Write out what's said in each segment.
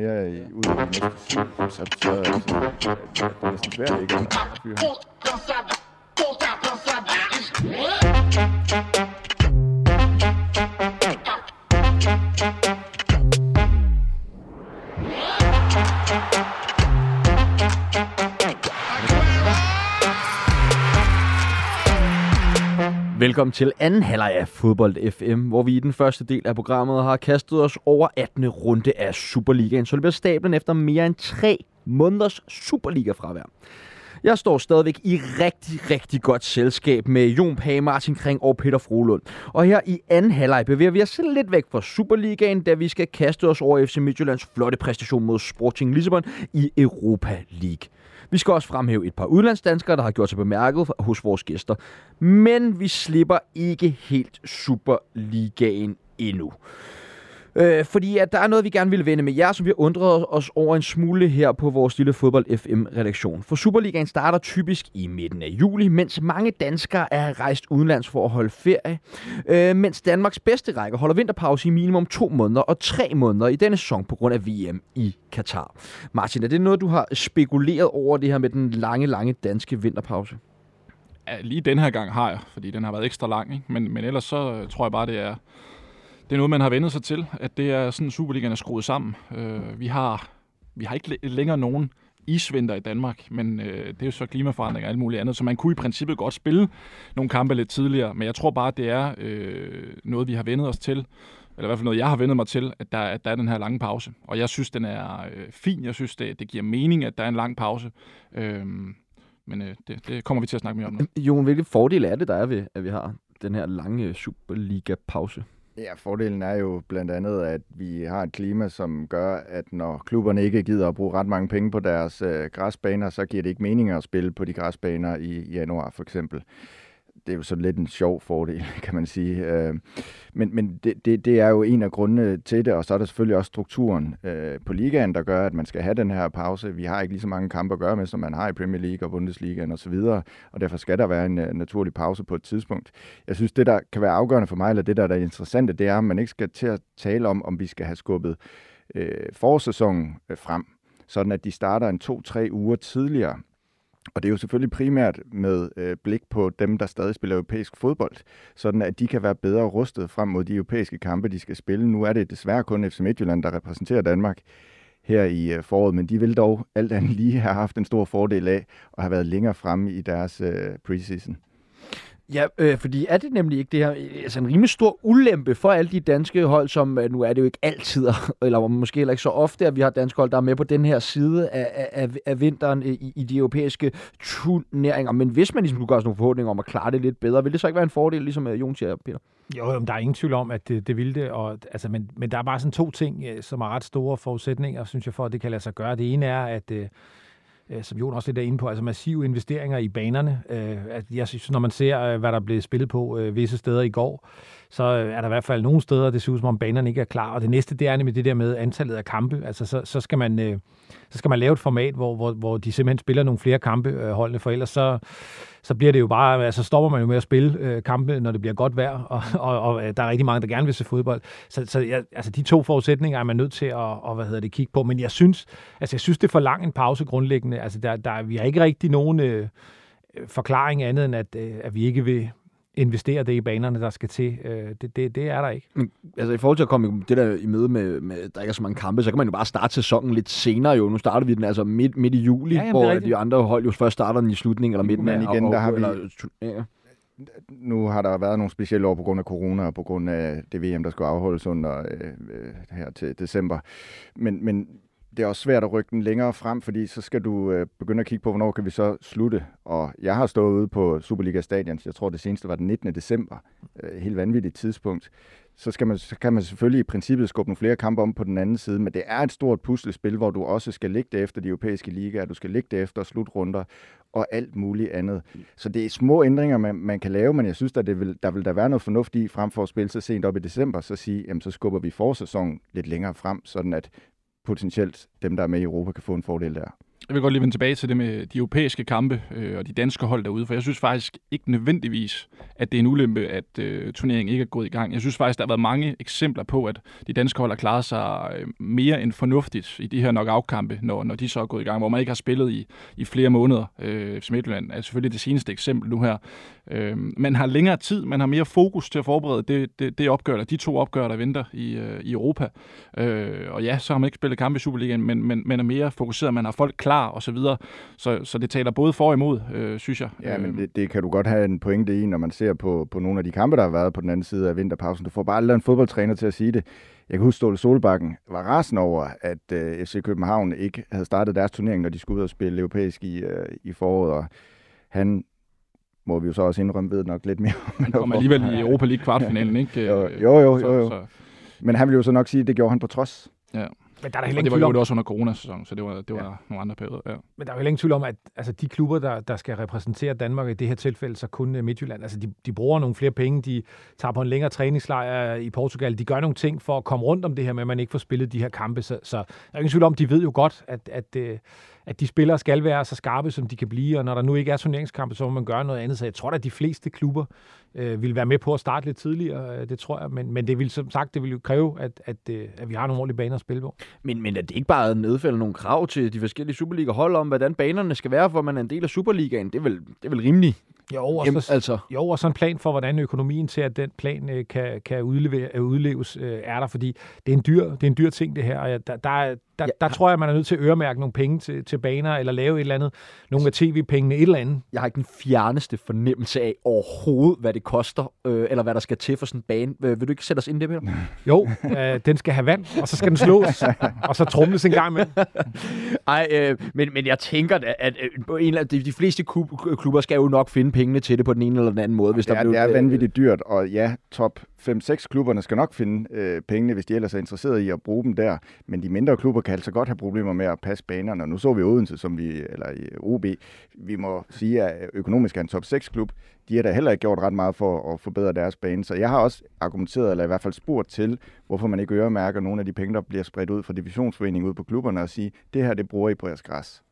mere i, ud i næste så, så, så, så så det er næsten svært ikke at fyre ham. Velkommen til anden halvleg af Fodbold FM, hvor vi i den første del af programmet har kastet os over 18. runde af Superligaen, så det bliver stablen efter mere end tre måneders Superliga-fravær. Jeg står stadigvæk i rigtig, rigtig godt selskab med Jon Page, Martin Kring og Peter Frohlund. Og her i anden halvleg bevæger vi os lidt væk fra Superligaen, da vi skal kaste os over FC Midtjyllands flotte præstation mod Sporting Lissabon i Europa League. Vi skal også fremhæve et par udlandsdanskere, der har gjort sig bemærket hos vores gæster. Men vi slipper ikke helt Superligaen endnu. Øh, fordi at der er noget, vi gerne vil vende med jer, som vi har undret os over en smule her på vores lille fodbold FM-redaktion. For Superligaen starter typisk i midten af juli, mens mange danskere er rejst udenlands for at holde ferie. Øh, mens Danmarks bedste række holder vinterpause i minimum to måneder og tre måneder i denne sæson på grund af VM i Katar. Martin, er det noget, du har spekuleret over det her med den lange, lange danske vinterpause? Ja, lige den her gang har jeg, fordi den har været ekstra lang. Ikke? Men, men ellers så øh, tror jeg bare, det er, det er noget, man har vendet sig til, at det er sådan, Superligaen er skruet sammen. Øh, vi, har, vi har ikke længere nogen isvinter i Danmark, men øh, det er jo så klimaforandring og alt muligt andet, så man kunne i princippet godt spille nogle kampe lidt tidligere, men jeg tror bare, det er øh, noget, vi har vendet os til, eller i hvert fald noget, jeg har vendet mig til, at der, at der er den her lange pause. Og jeg synes, den er øh, fin. Jeg synes, det, det giver mening, at der er en lang pause. Øh, men øh, det, det kommer vi til at snakke mere om nu. Jon, hvilke fordele er det, der er ved, at vi har den her lange Superliga-pause? Ja, fordelen er jo blandt andet, at vi har et klima, som gør, at når klubberne ikke gider at bruge ret mange penge på deres øh, græsbaner, så giver det ikke mening at spille på de græsbaner i januar for eksempel det er jo sådan lidt en sjov fordel, kan man sige. Øh, men men det, det, det er jo en af grundene til det, og så er der selvfølgelig også strukturen øh, på ligaen, der gør, at man skal have den her pause. Vi har ikke lige så mange kampe at gøre med, som man har i Premier League og Bundesligaen osv., og, og derfor skal der være en uh, naturlig pause på et tidspunkt. Jeg synes, det der kan være afgørende for mig, eller det der, der er interessant, det er, at man ikke skal til at tale om, om vi skal have skubbet øh, forsæsonen øh, frem, sådan at de starter en to-tre uger tidligere og det er jo selvfølgelig primært med øh, blik på dem, der stadig spiller europæisk fodbold, sådan at de kan være bedre rustet frem mod de europæiske kampe, de skal spille. Nu er det desværre kun FC Midtjylland, der repræsenterer Danmark her i øh, foråret, men de vil dog alt andet lige have haft en stor fordel af at have været længere fremme i deres øh, preseason. Ja, øh, fordi er det nemlig ikke det her, øh, altså en rimelig stor ulempe for alle de danske hold, som øh, nu er det jo ikke altid, eller måske heller ikke så ofte, at vi har danske hold, der er med på den her side af, af, af vinteren øh, i, i de europæiske turneringer. Men hvis man ligesom kunne gøre sådan nogle forhåbninger om at klare det lidt bedre, ville det så ikke være en fordel, ligesom Jon siger, Peter? Jo, der er ingen tvivl om, at det, det ville det. Og, altså, men, men der er bare sådan to ting, som er ret store forudsætninger, synes jeg, for at det kan lade sig gøre. Det ene er, at øh, Øh, som Jon også lidt er inde på, altså massive investeringer i banerne. Øh, at jeg synes, når man ser, øh, hvad der blev spillet på øh, visse steder i går, så øh, er der i hvert fald nogle steder, det ser ud som om banerne ikke er klar. Og det næste, det er nemlig det der med antallet af kampe. Altså, så, så skal man... Øh, så skal man lave et format, hvor, hvor, hvor de simpelthen spiller nogle flere kampe, øh, holdene, for ellers så, så bliver det jo bare, øh, altså stopper man jo med at spille øh, kampe, når det bliver godt vejr, og, og, og øh, der er rigtig mange, der gerne vil se fodbold. Så, så jeg, altså de to forudsætninger er man nødt til at og, hvad hedder det, kigge på, men jeg synes, altså jeg synes, det er for lang en pause grundlæggende. Altså der, der, vi har ikke rigtig nogen øh, forklaring andet end, at, øh, at vi ikke vil, investere det i banerne, der skal til. Øh, det, det, det er der ikke. Men, altså i forhold til at komme det der i møde med, med, der ikke er så mange kampe, så kan man jo bare starte sæsonen lidt senere jo. Nu starter vi den altså midt, midt i juli, ja, jamen, hvor de andre hold jo først starter den i slutningen eller midten Men igen, af, der har vi... Eller, ja. Nu har der været nogle specielle år på grund af corona og på grund af det VM, der skulle afholdes under øh, øh her til december. Men, men det er også svært at rykke den længere frem, fordi så skal du øh, begynde at kigge på, hvornår kan vi så slutte. Og jeg har stået ude på Superliga Stadion, jeg tror det seneste var den 19. december, øh, helt vanvittigt tidspunkt. Så, skal man, så kan man selvfølgelig i princippet skubbe nogle flere kampe om på den anden side, men det er et stort puslespil, hvor du også skal ligge det efter de europæiske ligaer, du skal ligge det efter slutrunder og alt muligt andet. Så det er små ændringer, man, man kan lave, men jeg synes, at det vil, der vil der være noget fornuft i, frem for at spille så sent op i december, så sige, jamen så skubber vi forsæsonen lidt længere frem, sådan at potentielt dem, der er med i Europa, kan få en fordel der. Jeg vil godt lige vende tilbage til det med de europæiske kampe øh, og de danske hold derude, for jeg synes faktisk ikke nødvendigvis, at det er en ulempe, at øh, turneringen ikke er gået i gang. Jeg synes faktisk, der har været mange eksempler på, at de danske hold har klaret sig øh, mere end fornuftigt i de her knockout-kampe, når, når de så er gået i gang, hvor man ikke har spillet i, i flere måneder. Øh, FC Midtjylland er selvfølgelig det seneste eksempel nu her. Øh, man har længere tid, man har mere fokus til at forberede det, det, det opgør, der, de to opgør, der venter i, øh, i Europa. Øh, og ja, så har man ikke spillet kampe i Superligaen, men, men, men er mere fokuseret, man har folk klar og så videre. Så, så det taler både for og imod, øh, synes jeg. Ja, men det, det kan du godt have en pointe i, når man ser på, på nogle af de kampe, der har været på den anden side af vinterpausen. Du får bare aldrig en fodboldtræner til at sige det. Jeg kan huske, Ståle Solbakken var rasen over, at øh, FC København ikke havde startet deres turnering, når de skulle ud og spille europæisk i, øh, i foråret. Og han må vi jo så også indrømme, ved nok lidt mere om. Han kom alligevel i Europa League kvartfinalen, ikke? Jo, jo, jo. jo, jo. Så, så. Men han ville jo så nok sige, at det gjorde han på trods. Ja. Men der er der Og heller det ingen var jo om, også under coronasæsonen, så det var, det var ja. nogle andre perioder. Ja. men der er jo heller ingen tvivl om, at altså, de klubber, der, der skal repræsentere Danmark i det her tilfælde, så kun uh, Midtjylland, altså de, de bruger nogle flere penge, de tager på en længere træningslejr i Portugal, de gør nogle ting for at komme rundt om det her med, at man ikke får spillet de her kampe, så, så der er ingen tvivl om, de ved jo godt, at, at, at, at de spillere skal være så skarpe, som de kan blive, og når der nu ikke er turneringskampe, så må man gøre noget andet, så jeg tror at de fleste klubber øh, vil være med på at starte lidt tidligere, øh, det tror jeg, men, men det vil som sagt, det vil jo kræve, at, at, øh, at vi har nogle ordentlige baner at spille på. Men, men er det ikke bare at nedfælde nogle krav til de forskellige Superliga-hold om, hvordan banerne skal være, for man er en del af Superligaen? Det er vel, det er vel rimeligt? Jo, og, Jamen, så, altså. jo, og så en plan for, hvordan økonomien til, at den plan øh, kan, kan udlevere, øh, udleves, øh, er der, fordi det er en dyr, det er en dyr ting, det her. Og jeg, der, der, er- der, Ja. der tror jeg, man er nødt til at øremærke nogle penge til, til baner, eller lave et eller andet, nogle af tv-pengene, et eller andet. Jeg har ikke den fjerneste fornemmelse af overhovedet, hvad det koster, øh, eller hvad der skal til for sådan en bane. Øh, vil du ikke sætte os ind i det, Peter? Jo, øh, den skal have vand, og så skal den slås, og så trumles en gang med. Ej, øh, men, men jeg tænker, at, at øh, en anden, de, de fleste klub, klubber skal jo nok finde pengene til det på den ene eller den anden måde. Hvis Det der er, blev, det er vanvittigt dyrt, og ja, top 5-6 klubberne skal nok finde øh, pengene, hvis de ellers er interesseret i at bruge dem der. Men de mindre klubber kan altså godt have problemer med at passe banerne. Nu så vi Odense, som vi, eller i OB, vi må sige, at økonomisk er en top 6 klub. De har da heller ikke gjort ret meget for at forbedre deres bane. Så jeg har også argumenteret, eller i hvert fald spurgt til, hvorfor man ikke øremærker nogle af de penge, der bliver spredt ud fra divisionsforeningen ud på klubberne, og sige, det her, det bruger I på jeres græs.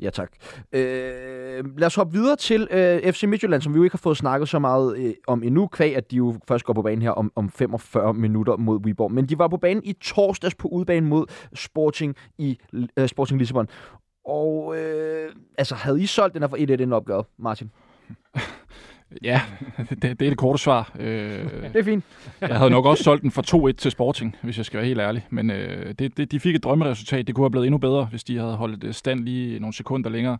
Ja, tak. Øh, lad os hoppe videre til øh, FC Midtjylland, som vi jo ikke har fået snakket så meget øh, om endnu, kvæg at de jo først går på banen her om, om 45 minutter mod Viborg. Men de var på banen i torsdags på udbanen mod Sporting i øh, Sporting Lissabon. Og øh, altså, havde I solgt den her for 1-1 inden opgøret, Martin? Ja, det, det er det korte svar. Øh, Det er fint. jeg havde nok også solgt den for 2-1 til Sporting, hvis jeg skal være helt ærlig. Men øh, det, det, de fik et drømmeresultat. Det kunne have blevet endnu bedre, hvis de havde holdt stand lige nogle sekunder længere.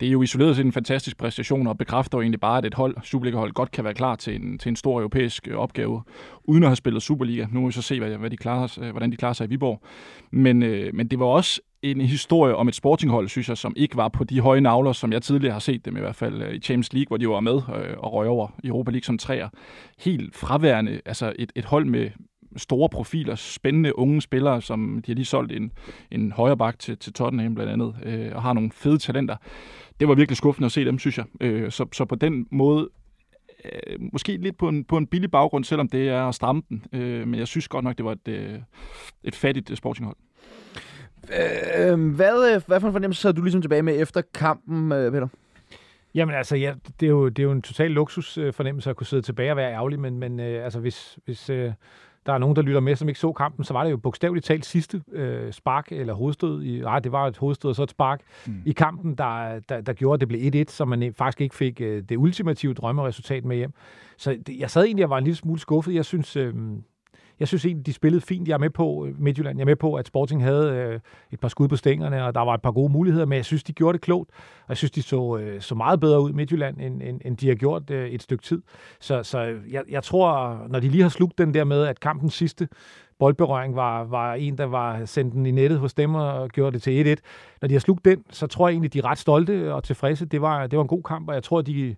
Det er jo isoleret set en fantastisk præstation, og bekræfter jo egentlig bare, at et hold, Superliga-hold, godt kan være klar til en, til en stor europæisk øh, opgave, uden at have spillet Superliga. Nu må vi så se, hvad, hvad de klarer, øh, hvordan de klarer sig i Viborg. Men, øh, men det var også en historie om et sportinghold, synes jeg, som ikke var på de høje navler, som jeg tidligere har set dem i hvert fald øh, i Champions League, hvor de var med øh, og røg over i Europa League som træer. Helt fraværende, altså et, et hold med store profiler, spændende unge spillere, som de har lige solgt en, en højre bak til, til Tottenham blandt andet, øh, og har nogle fede talenter. Det var virkelig skuffende at se dem, synes jeg. Øh, så, så på den måde, øh, måske lidt på en, på en billig baggrund, selvom det er at stramme den, øh, men jeg synes godt nok, det var et, øh, et fattigt øh, sportinghold. Øh, hvad, øh, hvad for en fornemmelse havde du ligesom tilbage med efter kampen, øh, Peter? Jamen altså, ja, det, er jo, det er jo en total luksusfornemmelse at kunne sidde tilbage og være ærgerlig, men, men øh, altså, hvis, hvis øh, der er nogen, der lytter med, som ikke så kampen, så var det jo bogstaveligt talt sidste øh, spark eller hovedstød. I, nej, det var et hovedstød og så et spark mm. i kampen, der, der, der gjorde, at det blev 1-1, så man faktisk ikke fik øh, det ultimative drømmeresultat med hjem. Så det, jeg sad egentlig og var en lille smule skuffet. Jeg synes, øh, jeg synes egentlig, de spillede fint. Jeg er med på, øh, Midtjylland, jeg er med på, at Sporting havde øh, et par skud på stængerne, og der var et par gode muligheder, men jeg synes, de gjorde det klogt. Og jeg synes, de så, øh, så meget bedre ud, Midtjylland, end, end, end de har gjort øh, et stykke tid. Så, så jeg, jeg tror, når de lige har slugt den der med, at kampens sidste boldberøring var, var en, der var sendt den i nettet hos dem og gjorde det til 1-1. Når de har slugt den, så tror jeg egentlig, de er ret stolte og tilfredse. Det var, det var en god kamp, og jeg tror, de,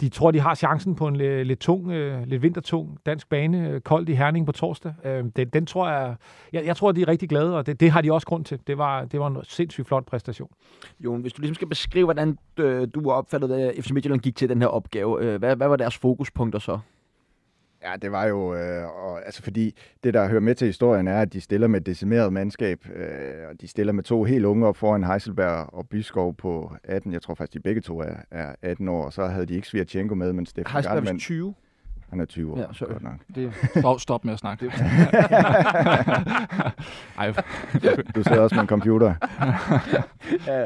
de tror, de har chancen på en lidt, lidt tung, øh, lidt vintertung dansk bane, øh, koldt i Herning på torsdag. Øh, den, den tror jeg, jeg, jeg tror, de er rigtig glade, og det, det har de også grund til. Det var, det var en sindssygt flot præstation. Jon, hvis du ligesom skal beskrive, hvordan øh, du opfattede, at FC Midtjylland gik til den her opgave, øh, hvad, hvad var deres fokuspunkter så? Ja, det var jo, øh, og, altså fordi det, der hører med til historien, er, at de stiller med et decimeret mandskab, øh, og de stiller med to helt unge op foran Heiselberg og Byskov på 18. Jeg tror faktisk, de begge to er, er 18 år, og så havde de ikke Svirchenko med, men Steffen Heiselberg er Gartmann, vist 20. han er 20 år. Ja, så- godt nok. Det, Stop, stop med at snakke. Ej, Du sidder også med en computer. ja,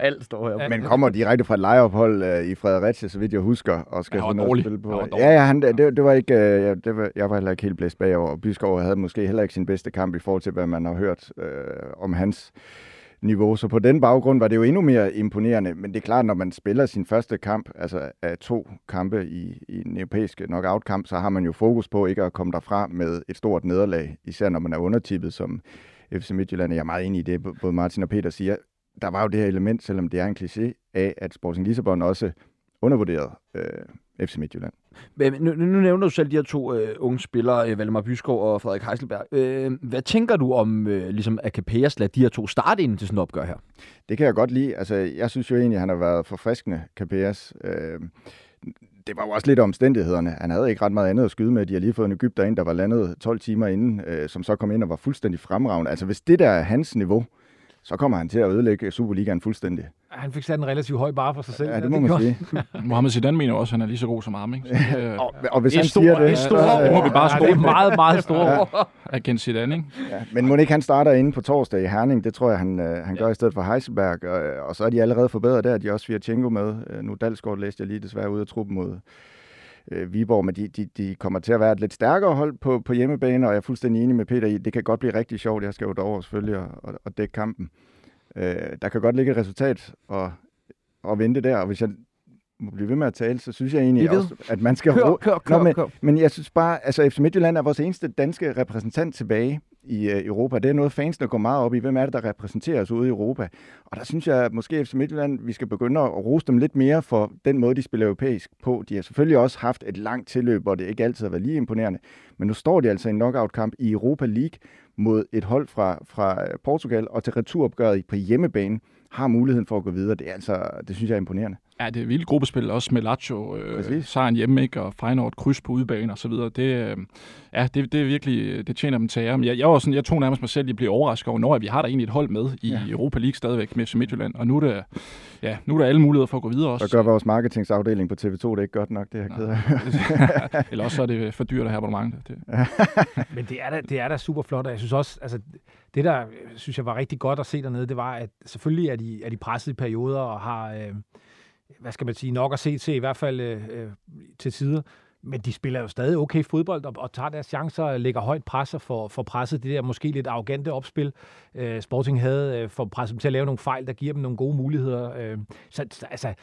alt står her. Men kommer direkte fra et lejeophold øh, i Fredericia, så vidt jeg husker, og skal Han var sådan noget spille på. Han var dårlig. Ja, ja, han, det, det var ikke, øh, det var, jeg var heller ikke helt blæst bagover. og Byskov havde måske heller ikke sin bedste kamp i forhold til, hvad man har hørt øh, om hans niveau. Så på den baggrund var det jo endnu mere imponerende. Men det er klart, når man spiller sin første kamp, altså af to kampe i, i en europæisk knockout-kamp, så har man jo fokus på ikke at komme derfra med et stort nederlag, især når man er undertippet, som FC Midtjylland. Jeg er meget enig i det, både Martin og Peter siger. Der var jo det her element, selvom det er en kliché, af at Sporting Lissabon også undervurderede øh, FC Midtjylland. Men nu, nu nævner du selv de her to øh, unge spillere, øh, Valdemar Byskov og Frederik Heiselberg. Øh, hvad tænker du om, øh, ligesom, at Capellas lader de her to starte ind til sådan et opgør her? Det kan jeg godt lide. Altså, jeg synes jo egentlig, at han har været forfriskende, Capellas. Øh, det var jo også lidt omstændighederne. Han havde ikke ret meget andet at skyde med. De har lige fået en Ægypter ind, der var landet 12 timer inden, øh, som så kom ind og var fuldstændig fremragende. Altså, hvis det der er hans niveau, så kommer han til at ødelægge Superligaen fuldstændig. Han fik sat en relativt høj bare for sig selv. Ja, det må man sige. Mohamed Zidane mener også, at han er lige så god som ham. Ikke? Så det, er- Og, og hvis Det er han store- siger det, det er store så, Det må vi bare Ja, det er meget, meget store ord. Agent Zidane, ikke? Ja, men må ikke han starter inde på torsdag i Herning? Det tror jeg, han, øh, han gør i stedet for Heiselberg. Og, og så er de allerede forbedret der. De har også Svirchenko med. Øh, nu Dalsgaard læste jeg lige desværre ud af truppen mod øh, Viborg, men de, de, de kommer til at være et lidt stærkere hold på, på hjemmebane, og jeg er fuldstændig enig med Peter i, det kan godt blive rigtig sjovt. Jeg skal jo derover selvfølgelig og, og, og dække kampen. Øh, der kan godt ligge et resultat og, og vente der, og hvis jeg må blive ved med at tale, så synes jeg egentlig også, at man skal... Kør, kør, kør, Nå, men, kør. men jeg synes bare, altså FC Midtjylland er vores eneste danske repræsentant tilbage i øh, Europa. Det er noget, fansene går meget op i. Hvem er det, der repræsenterer os ude i Europa? Og der synes jeg, at måske FC Midtjylland, vi skal begynde at rose dem lidt mere for den måde, de spiller europæisk på. De har selvfølgelig også haft et langt tilløb, hvor det ikke altid har været lige imponerende. Men nu står de altså i en knockout-kamp i Europa League mod et hold fra, fra øh, Portugal, og til returopgøret på hjemmebane har muligheden for at gå videre. Det, er altså, det synes jeg er imponerende. Ja, det er vildt gruppespil, også med Lazio, øh, sejren hjemme, ikke? og Feyenoord kryds på udebane og så videre. Det, øh, ja, det, det er virkelig, det tjener dem til ære. Men jeg, jeg, var sådan, jeg tog nærmest mig selv, at blive overrasket over, når vi har der egentlig et hold med i Ja. Europa League stadigvæk med FC Midtjylland, og nu er, det, ja, nu er der alle muligheder for at gå videre også. Så gør vores marketingsafdeling på TV2 det er ikke godt nok, det er jeg ked af. Eller også så er det for dyrt at have abonnement. Det, Men det er da, det er da super flot, og jeg synes også, altså, det der synes jeg var rigtig godt at se dernede, det var, at selvfølgelig er de, er de presset i perioder og har, øh, hvad skal man sige, nok at se til, i hvert fald øh, øh til tider. Men de spiller jo stadig okay fodbold og, og tager deres chancer, lægger højt pres og får, får presset det der måske lidt arrogante opspil. Øh, Sporting havde øh, for presset dem til at lave nogle fejl, der giver dem nogle gode muligheder. Øh, så altså,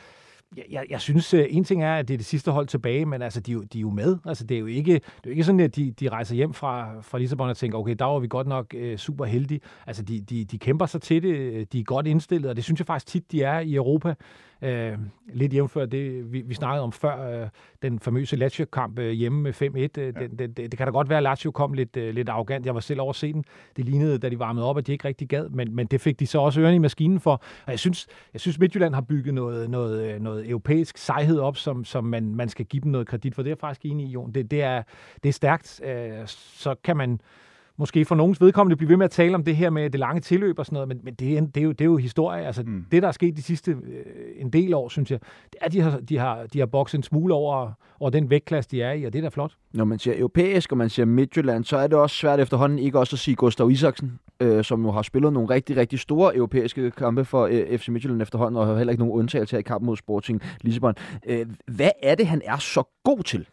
jeg, jeg, jeg synes, øh, en ting er, at det er det sidste hold tilbage, men altså, de, de er jo med. Altså, det er jo ikke, det er jo ikke sådan, at de, de rejser hjem fra, fra Lissabon og tænker, okay, der var vi godt nok øh, super heldige. Altså, de, de, de kæmper sig til det, øh, de er godt indstillet, og det synes jeg faktisk tit, de er i Europa. Øh, lidt jævnfør det, vi, vi snakkede om før, øh, den famøse Lazio-kamp øh, hjemme med 5-1. Øh, ja. den, den, det, det kan da godt være, at Lazio kom lidt, øh, lidt arrogant. Jeg var selv over den. Det lignede, da de varmede op, at de ikke rigtig gad, men, men det fik de så også ørerne i maskinen for. Og jeg synes, jeg synes Midtjylland har bygget noget, noget, øh, noget europæisk sejhed op, som, som man, man skal give dem noget kredit for. Det er jeg faktisk enig i, Jon. Det, det, er, det er stærkt. Øh, så kan man måske for nogens vedkommende blive ved med at tale om det her med det lange tilløb og sådan noget, men, men det, er, det, er jo, det er jo historie. Altså, mm. Det, der er sket de sidste øh, en del år, synes jeg, det er, at de har, de har, de har bokset en smule over, over den vægtklasse, de er i, og det er da flot. Når man siger europæisk, og man siger Midtjylland, så er det også svært efterhånden ikke også at sige Gustav Isaksen, øh, som jo har spillet nogle rigtig, rigtig store europæiske kampe for øh, FC Midtjylland efterhånden, og har heller ikke nogen undtagelse her i kampen mod Sporting Lissabon. Øh, hvad er det, han er så god til?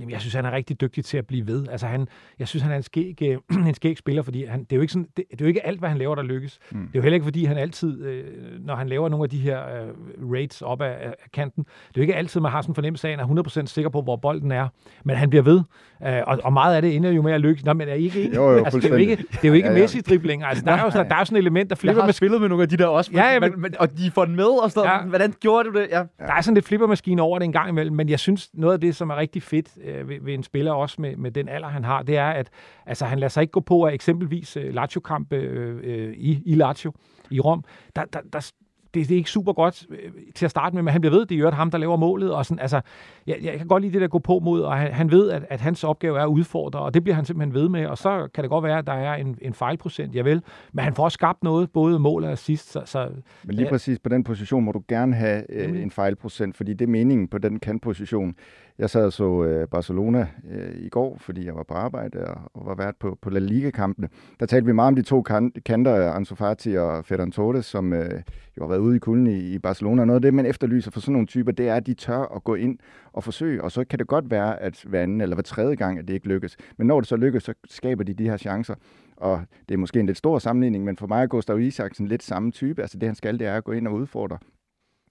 Jamen, jeg synes, han er rigtig dygtig til at blive ved. Altså, han, jeg synes, han er en skæg, øh, en skæg spiller, fordi han, det, er jo ikke sådan, det, det er jo ikke alt, hvad han laver, der lykkes. Mm. Det er jo heller ikke, fordi han altid, øh, når han laver nogle af de her øh, rates op af, af kanten, det er jo ikke altid, man har sådan en fornemmelse af, at han er 100% sikker på, hvor bolden er. Men han bliver ved, øh, og, og meget af det ender jo med at lykkes. Nå, men er I ikke? Jo, jo, altså, det er jo ikke, det er jo ikke Ja, ja. Messi-driblinger. Altså, der, er jo sådan, der er sådan et element, der Jeg flipper har med spillet med nogle af de der også, Ja, ja, men, men, og de får den med og sådan ja. Hvordan gjorde du det? Ja. der er sådan lidt flippermaskine over det en gang imellem, men jeg synes, noget af det, som er rigtig fedt øh, ved, ved en spiller, også med, med den alder, han har, det er, at altså, han lader sig ikke gå på af eksempelvis øh, Lazio-kamp øh, øh, i, i Lazio, i Rom. Der, der, der, det, det er ikke super godt øh, til at starte med, men han bliver ved, det er ham, der laver målet. Og sådan, altså, jeg, jeg kan godt lide det der gå på mod, og han, han ved, at, at hans opgave er at udfordre, og det bliver han simpelthen ved med. Og så kan det godt være, at der er en, en fejlprocent, jeg vil. Men han får også skabt noget, både mål og assist. Så, så, men lige ja. præcis på den position må du gerne have øh, en fejlprocent, fordi det er meningen på den kantposition. Jeg sad og så øh, Barcelona øh, i går, fordi jeg var på arbejde og, og var vært på, på La Liga-kampene. Der talte vi meget om de to kan- kanter, Ansu Fati og Ferran Torres, som øh, jo har været ude i kulden i, i Barcelona. Noget af det, man efterlyser for sådan nogle typer, det er, at de tør at gå ind og forsøge. Og så kan det godt være, at hver anden eller hver tredje gang, at det ikke lykkes. Men når det så lykkes, så skaber de de her chancer. Og det er måske en lidt stor sammenligning, men for mig er Gustav Isaksen lidt samme type. Altså det, han skal, det er at gå ind og udfordre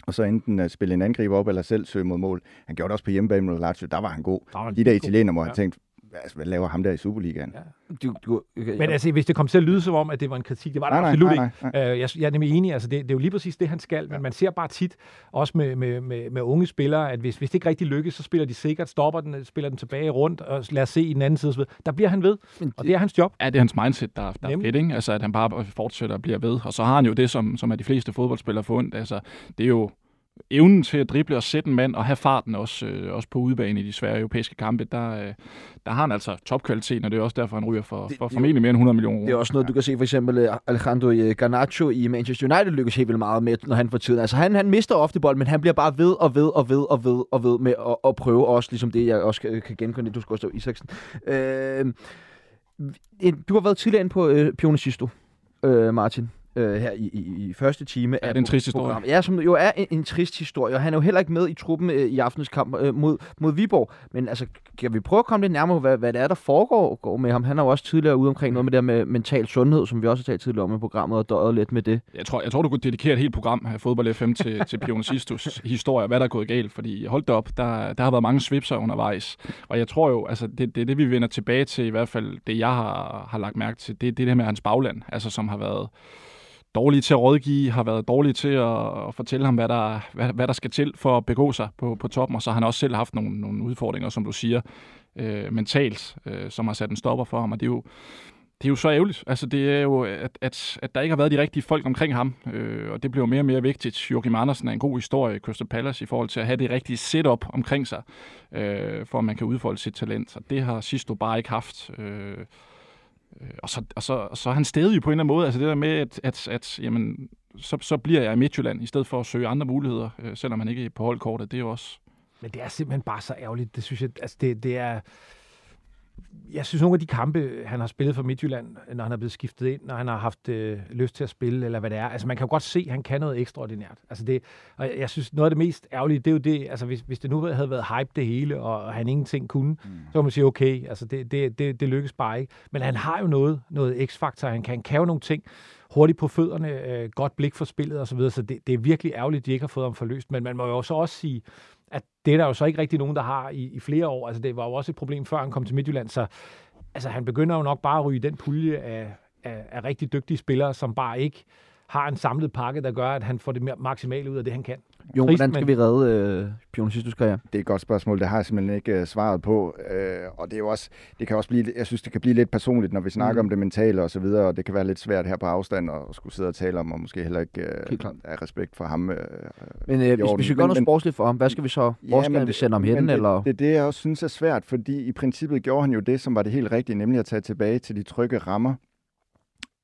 og så enten uh, spille en angriber op, eller selv søge mod mål. Han gjorde det også på hjemmebane mod Lazio, der var han god. Der var De der italiener, hvor ja. han tænkte, altså, hvad laver ham der i Superligaen? Ja. Du, du, okay, Men altså, hvis det kom til at lyde som om, at det var en kritik, det var det nej, absolut nej, nej, nej. ikke. Uh, jeg, jeg er nemlig enig, altså det, det er jo lige præcis det, han skal, men man ser bare tit, også med, med, med, med unge spillere, at hvis, hvis det ikke rigtig lykkes, så spiller de sikkert, stopper den, spiller den tilbage rundt, og lad os se i den anden side. Der bliver han ved, og det er hans job. Ja, det er hans mindset, der, der er fedt, ikke? Altså, at han bare fortsætter og bliver ved. Og så har han jo det, som, som er de fleste fodboldspillere fundet. Altså, det er jo evnen til at drible og sætte en mand og have farten også, øh, også på udebane i de svære europæiske kampe, der, øh, der har han altså topkvalitet, og det er også derfor, han ryger for, det, for formentlig mere end 100 millioner Det er også noget, du kan se for eksempel øh, Alejandro øh, Garnacho i Manchester United lykkes helt vildt meget med, når han får tiden. Altså han, han mister ofte bold, men han bliver bare ved og ved og ved og ved og ved med at, at prøve også, ligesom det, jeg også kan, genkende, du skal også Isaksen. Øh, du har været tidligere inde på øh, Pionicisto, øh, Martin øh, her i, i, i første time. Ja, det er en trist historie. Ja, som jo er en, en trist historie, og han er jo heller ikke med i truppen øh, i aftens kamp øh, mod, mod Viborg. Men altså, kan vi prøve at komme lidt nærmere hvad, hvad det er, der foregår går med ham? Han er jo også tidligere ude omkring noget med det der med mental sundhed, som vi også har talt tidligere om i programmet, og døjet lidt med det. Jeg tror, jeg tror du kunne dedikere et helt program af Fodbold FM til, til Pion Sistus historie, hvad der er gået galt, fordi hold da op, der, der har været mange svipser undervejs. Og jeg tror jo, altså det, det, det vi vender tilbage til, i hvert fald det jeg har, har lagt mærke til, det, det er det med hans bagland, altså som har været dårlige til at rådgive, har været dårlige til at, at fortælle ham, hvad der, hvad, hvad der skal til for at begå sig på, på toppen, og så har han også selv haft nogle, nogle udfordringer, som du siger, øh, mentalt, øh, som har sat en stopper for ham, og det er jo, det er jo så ærgerligt. Altså, det er jo, at, at, at der ikke har været de rigtige folk omkring ham, øh, og det bliver mere og mere vigtigt. Joachim Andersen er en god historie i Crystal Palace i forhold til at have det rigtige setup omkring sig, øh, for at man kan udfolde sit talent, og det har Sisto bare ikke haft. Øh, Øh, Øh, og, så, og, så, og så er han stedig på en eller anden måde, altså det der med, at, at, at jamen, så, så bliver jeg i Midtjylland, i stedet for at søge andre muligheder, øh, selvom man ikke er på holdkortet. Det er jo også... Men det er simpelthen bare så ærgerligt. Det synes jeg, altså det, det er jeg synes, nogle af de kampe, han har spillet for Midtjylland, når han er blevet skiftet ind, når han har haft øh, lyst til at spille, eller hvad det er, altså man kan jo godt se, at han kan noget ekstraordinært. Altså det, og jeg synes, noget af det mest ærgerlige, det er jo det, altså hvis, hvis det nu havde været hype det hele, og han ingenting kunne, mm. så kan man sige, okay, altså det, det, det, det lykkes bare ikke. Men han har jo noget, noget x-faktor, han kan, han kan jo nogle ting, hurtigt på fødderne, øh, godt blik for spillet osv., så, videre, så det, det er virkelig ærgerligt, at de ikke har fået ham forløst. Men man må jo så også sige, at det er der jo så ikke rigtig nogen, der har i, i flere år. Altså det var jo også et problem, før han kom til Midtjylland, så altså, han begynder jo nok bare at ryge den pulje af, af, af rigtig dygtige spillere, som bare ikke har en samlet pakke, der gør, at han får det maksimale ud af det, han kan. Jo, Trist, hvordan skal men... vi redde øh, Pionistus karriere? Det er et godt spørgsmål, det har jeg simpelthen ikke uh, svaret på. Uh, og det er jo også, det kan også blive, jeg synes, det kan blive lidt personligt, når vi snakker mm. om det mentale og så videre, og det kan være lidt svært her på afstand at skulle sidde og tale om, og måske heller ikke uh, af respekt for ham. Uh, men uh, hvis, hvis vi gør noget sportsligt for ham, hvad skal vi så, hvor ja, skal vi sende ham hen? Det, eller? Det, det, det, jeg også synes er svært, fordi i princippet gjorde han jo det, som var det helt rigtige, nemlig at tage tilbage til de trygge rammer,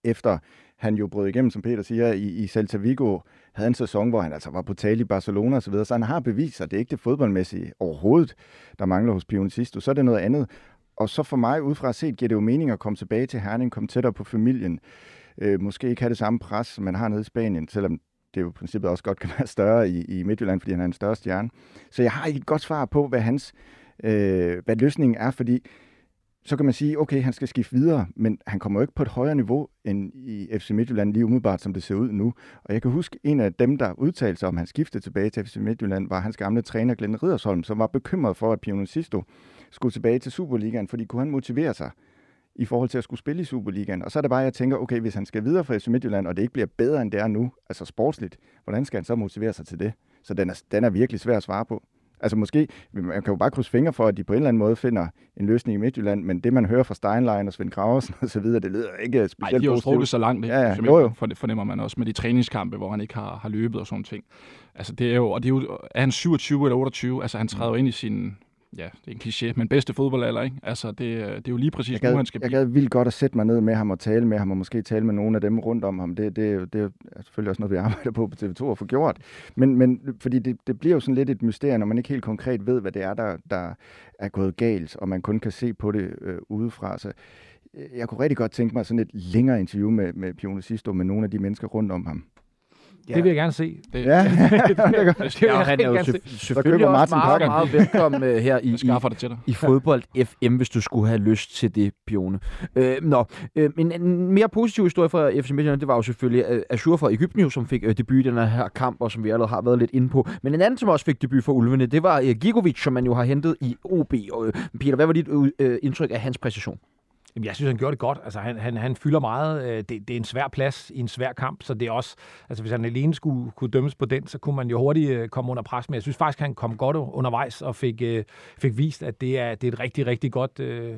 efter han jo brød igennem, som Peter siger, i, i Celta Vigo, havde en sæson, hvor han altså var på tale i Barcelona osv., så, videre. så han har beviser, det er ikke det fodboldmæssige overhovedet, der mangler hos Pionicisto, så er det noget andet. Og så for mig, udefra set, giver det jo mening at komme tilbage til Herning, komme tættere på familien, øh, måske ikke have det samme pres, som man har nede i Spanien, selvom det jo i princippet også godt kan være større i, i Midtjylland, fordi han er en større stjerne. Så jeg har ikke et godt svar på, hvad hans øh, hvad løsningen er, fordi så kan man sige, okay, han skal skifte videre, men han kommer jo ikke på et højere niveau end i FC Midtjylland lige umiddelbart, som det ser ud nu. Og jeg kan huske, en af dem, der udtalte sig om, han skiftede tilbage til FC Midtjylland, var hans gamle træner Glenn Riddersholm, som var bekymret for, at Pionicisto skulle tilbage til Superligaen, fordi kunne han motivere sig i forhold til at skulle spille i Superligaen. Og så er det bare, at jeg tænker, okay, hvis han skal videre fra FC Midtjylland, og det ikke bliver bedre, end det er nu, altså sportsligt, hvordan skal han så motivere sig til det? Så den er, den er virkelig svær at svare på. Altså måske, man kan jo bare krydse fingre for, at de på en eller anden måde finder en løsning i Midtjylland, men det man hører fra Steinlein og Svend Graversen og så videre, det lyder ikke specielt Nej, de har jo strukket så langt, ikke? Ja, ja. Jo, jo. For- fornemmer man også med de træningskampe, hvor han ikke har, har løbet og sådan ting. Altså det er jo, og det er jo, er han 27 eller 28, altså han træder jo ind i sin, ja, det er en kliché, men bedste fodboldalder, ikke? Altså det, er- det er jo lige præcis Jeg nu, gad, han skal jeg blive. gad vildt godt at sætte mig ned med ham og tale med ham, og måske tale med nogle af dem rundt om ham. Det, det, det er selvfølgelig også noget, vi arbejder på på TV2 at få gjort. Men, men fordi det, det bliver jo sådan lidt et mysterium, når man ikke helt konkret ved, hvad det er, der, der er gået galt, og man kun kan se på det øh, udefra. Så øh, jeg kunne rigtig godt tænke mig sådan et længere interview med, med Pione Sisto, med nogle af de mennesker rundt om ham. Ja. Det vil jeg gerne se. Det, Ja, det, Ja, og han er jo selvfølgelig også Martin meget, meget velkommen øh, her i, skaffer det til dig. i fodbold FM, hvis du skulle have lyst til det, Pione. Øh, nå, øh, en, en mere positiv historie fra FC Midtjylland, det var jo selvfølgelig øh, Azure fra Ægypten, jo, som fik øh, debut i den her kamp, og som vi allerede har været lidt inde på. Men en anden, som også fik debut for Ulvene, det var øh, Gigovic, som man jo har hentet i OB. Og, øh, Peter, hvad var dit øh, indtryk af hans præstation? Jamen, jeg synes, han gjorde det godt. Altså, han, han, han fylder meget. Øh, Det, det er en svær plads i en svær kamp, så det er også... Altså, hvis han alene skulle kunne dømmes på den, så kunne man jo hurtigt øh, komme under pres. Men jeg synes faktisk, han kom godt undervejs og fik, øh, fik vist, at det er, det er et rigtig, rigtig godt øh,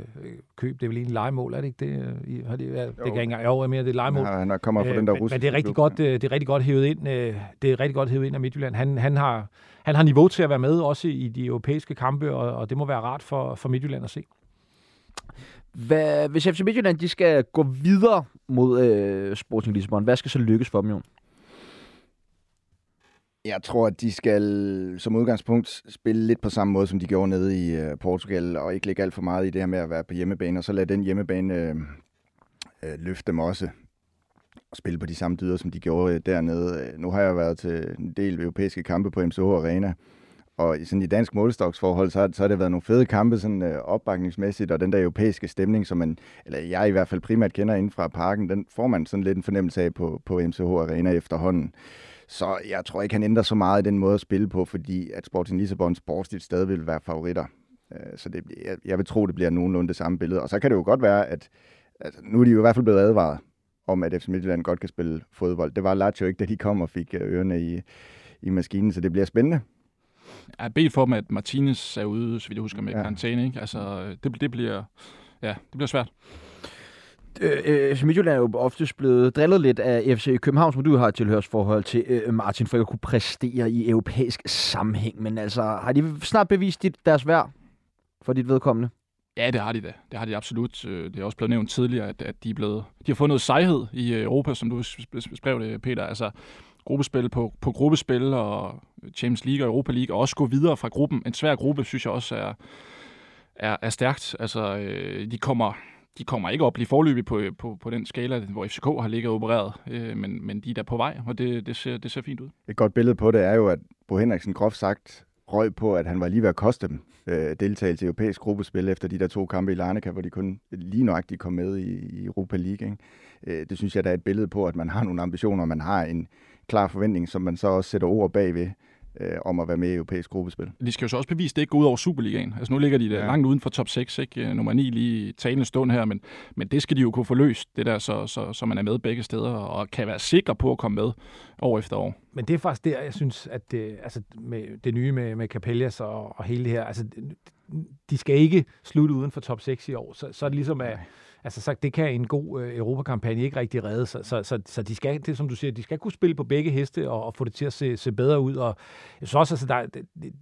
køb. Det er vel egentlig legemål, er det ikke det? I, har det, ja, det kan ikke engang... Jo, jeg mener, det er legemål. han, har- han er- kommer fra den der men, russiske men det er rigtig godt, det er rigtig godt hævet ind. Det er rigtig godt hævet ind af Midtjylland. Han, han har han har niveau til at være med også i de europæiske kampe, og, og det må være rart for, for Midtjylland at se. Hvad, hvis FC Midtjylland de skal gå videre mod øh, Sporting Lisbon, hvad skal så lykkes for dem, Jon? Jeg tror, at de skal som udgangspunkt spille lidt på samme måde, som de gjorde nede i øh, Portugal, og ikke lægge alt for meget i det her med at være på hjemmebane, og så lade den hjemmebane øh, øh, løfte dem også og spille på de samme dyder, som de gjorde øh, dernede. Øh, nu har jeg været til en del europæiske kampe på MCH Arena, og sådan i dansk målstoksforhold, så har, så har det været nogle fede kampe sådan, øh, opbakningsmæssigt, og den der europæiske stemning, som man, eller jeg i hvert fald primært kender inden fra parken, den får man sådan lidt en fornemmelse af på, på MCH Arena efterhånden. Så jeg tror ikke, han ændrer så meget i den måde at spille på, fordi at Sporting Lissabon sportsligt stadig vil være favoritter. Øh, Så det, jeg, jeg vil tro, det bliver nogenlunde det samme billede. Og så kan det jo godt være, at altså, nu er de jo i hvert fald blevet advaret om, at FC Midtjylland godt kan spille fodbold. Det var Lazio ikke, da de kom og fik øh, ørerne i, i maskinen, så det bliver spændende. Jeg har bedt for dem, at Martinez er ude, så vidt jeg husker, med Ja. karantæne. Ikke? Altså, det, det, bliver, ja, det bliver svært. Øh, øh, FC Midtjylland er jo oftest blevet drillet lidt af FC København, som du har et tilhørsforhold til, øh, Martin, for at kunne præstere i europæisk sammenhæng. Men altså, har de snart bevist dit, deres værd for dit vedkommende? Ja, det har de da. Det har de absolut. Øh, Det er også blevet nævnt tidligere, at, at de, er blevet, de har fået noget sejhed i øh, Europa, som du beskrev det, Peter. Altså gruppespil på, på gruppespil og Champions League og Europa League, og også gå videre fra gruppen. En svær gruppe, synes jeg også er, er, er stærkt. Altså, øh, de kommer, de kommer ikke op lige forløbig på, på, på den skala, hvor FCK har ligget og opereret, øh, men, men de er der på vej, og det, det, ser, det ser fint ud. Et godt billede på det er jo, at Bo Henriksen groft sagt røg på, at han var lige ved at koste dem øh, deltagelse i europæisk gruppespil efter de der to kampe i Larnaca, hvor de kun lige nøjagtigt kom med i, i Europa League. Ikke? Øh, det synes jeg, der er et billede på, at man har nogle ambitioner, man har en klar forventning, som man så også sætter ord bagved, øh, om at være med i europæisk gruppespil. De skal jo så også bevise, at det ikke går ud over Superligaen. Altså nu ligger de der Ja. langt uden for top 6, ikke? Øh, Nummer 9 lige i talende stund her, men, men det skal de jo kunne få løst, det der, så, så, så man er med begge steder og kan være sikker på at komme med år efter år. Men det er faktisk der, jeg synes, at det, altså med det nye med, med Capellas og, og hele det her, altså de skal ikke slutte uden for top 6 i år. Så, så er det ligesom, at, altså, så det kan en god øh, Europakampagne ikke rigtig redde. Så, så, så, så de skal, det som du siger, de skal kunne spille på begge heste og, og få det til at se, se bedre ud. Og jeg synes også, altså, der,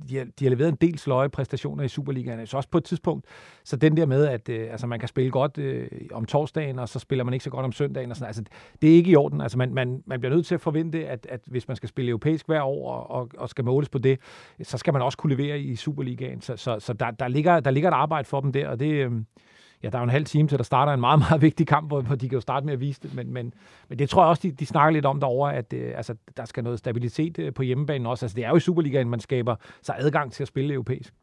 de, har, de har leveret en del sløje præstationer i Superligaen. Jeg synes også på et tidspunkt, så den der med, at øh, altså, man kan spille godt øh, om torsdagen, og så spiller man ikke så godt om søndagen. Og sådan, altså, det er ikke i orden. Altså, man, man, man bliver nødt til at forvente, at, at hvis man skal spille europæisk hver år og, og, og skal måles på det, så skal man også kunne levere i Superligaen. Så, så, så der, der, ligger, der ligger et arbejde for dem der, og det, øh, ja, der er jo en halv time til, der starter en meget, meget vigtig kamp, hvor, hvor de kan jo starte med at vise det, men, men, men det tror jeg også, de, de snakker lidt om derovre, at øh, altså, der skal noget stabilitet øh, på hjemmebanen også. Altså, det er jo i Superligaen, man skaber sig adgang til at spille europæisk.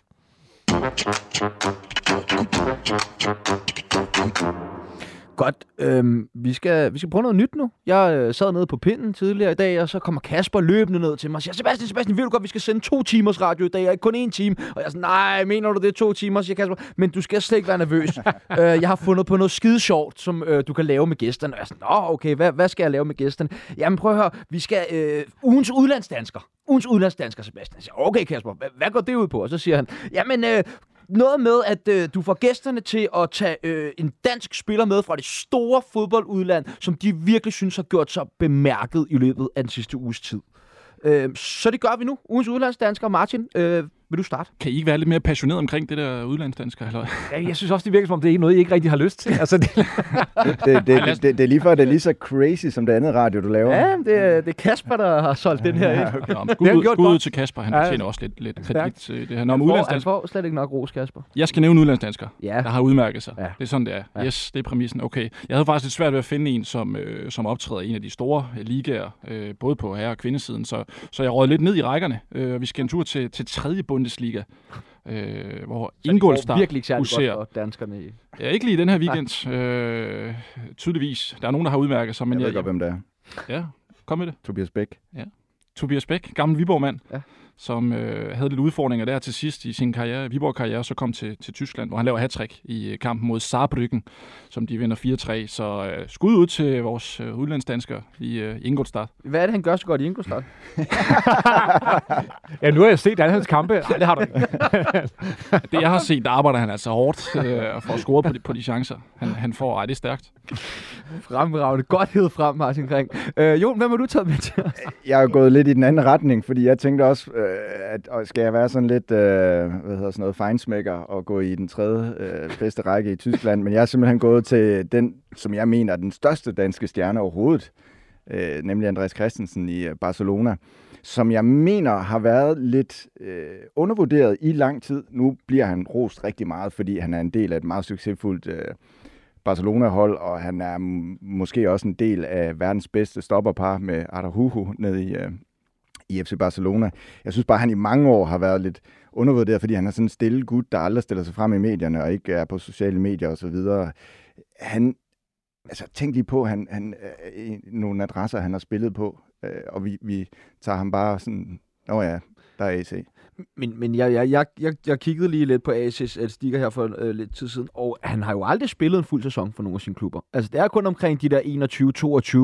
Godt. Øhm, vi, skal, vi skal prøve noget nyt nu. Jeg øh, sad nede på pinden tidligere i dag, og så kommer Kasper løbende ned til mig og siger, Sebastian, Sebastian, ved du godt, vi skal sende to timers radio i dag, og ikke kun en time. Og jeg er sådan, nej, mener du det er to timer, siger Kasper. Men du skal slet ikke være nervøs. øh, jeg har fundet på noget skide sjovt, som øh, du kan lave med gæsterne. Og jeg er sådan, Nå, okay, hvad, hvad skal jeg lave med gæsterne? Jamen prøv at høre, vi skal øh, ugens udlandsdansker. Ugens udlandsdansker, Sebastian. Jeg siger, okay Kasper, hvad, hvad går det ud på? Og så siger han, jamen øh, noget med, at øh, du får gæsterne til at tage øh, en dansk spiller med fra det store fodboldudland, som de virkelig synes har gjort sig bemærket i løbet af den sidste uges tid. Øh, så det gør vi nu. Ugens udlandsdansker. Martin, øh, vil du starte? Kan I ikke være lidt mere passioneret omkring det der udlandsdansker? Eller? Ja, jeg synes også, det virker som om, det er noget, I ikke rigtig har lyst til. Altså, det... det, det, det, det, det, er lige før, det er lige så crazy som det andet radio, du laver. Ja, det, er, det er Kasper, der har solgt den her. Ja, okay. Nå, skud, ud, skud ud til Kasper. Han ja, også lidt, lidt kredit til det her. Nå, han, får, han får slet ikke nok ros, Kasper. Jeg skal nævne udlandsdansker, ja. der har udmærket sig. Ja. Det er sådan, det er. Ja. Yes, det er præmissen. Okay. Jeg havde faktisk lidt svært ved at finde en, som, øh, som optræder i en af de store ligaer, øh, både på herre- og kvindesiden. Så, så jeg råd lidt ned i rækkerne. Øh, vi skal en tur til, til tredje Bundesliga øh, hvor Ingolstadt virkelig ikke huserer. godt for danskerne i. Ja, ikke lige den her weekend, øh, tydeligvis. Der er nogen, der har udmærket sig. Men jeg ved jeg, godt, hvem det er. Ja, kom med det. Tobias Bæk. Ja. Tobias Bæk, gammel Viborg-mand, ja. Som øh, havde lidt udfordringer der til sidst i sin karriere, Viborg-karriere, så kom til, til Tyskland, hvor han laver hat i øh, kampen mod Saarbrücken, som de vinder 4-3. Så øh, skud ud til vores øh, udlandsdanskere i øh, Ingolstadt. Hvad er det, han gør så godt i Ingolstadt? ja, nu har jeg set alle hans kampe. Nej, det har du ikke. det, jeg har set, der arbejder han altså hårdt øh, for at score på de, på de chancer, han, han får. Ej, det er stærkt. Fremragende. Godt hed frem, Martin Kring. Øh, Jon, hvem har du taget med til os? Jeg er gået lidt i den anden retning, fordi jeg tænkte også, øh, Øh, at og skal jeg være sådan lidt, øh, hvad hedder sådan noget, fejnsmækker og gå i den tredje øh, bedste række i Tyskland, men jeg er simpelthen gået til den, som jeg mener er den største danske stjerne overhovedet, øh, nemlig Andreas Christensen i øh, Barcelona, som jeg mener har været lidt øh, undervurderet i lang tid. Nu bliver han rost rigtig meget, fordi han er en del af et meget succesfuldt øh, Barcelona-hold, og han er måske også en del af verdens bedste stopperpar med Araujo nede i, øh, i FC Barcelona. Jeg synes bare, at han i mange år har været lidt undervurderet, fordi han er sådan en stille gut, der aldrig stiller sig frem i medierne og ikke er på sociale medier osv. Han, altså tænk lige på, han, han, øh, nogle adresser, han har spillet på, øh, og vi, vi tager ham bare sådan, åh ja, der er AC. Men, men jeg, jeg, jeg, jeg, jeg kiggede lige lidt på AC's stikker her for øh, lidt tid siden, og han har jo aldrig spillet en fuld sæson for nogle af sine klubber. Altså, det er kun omkring de der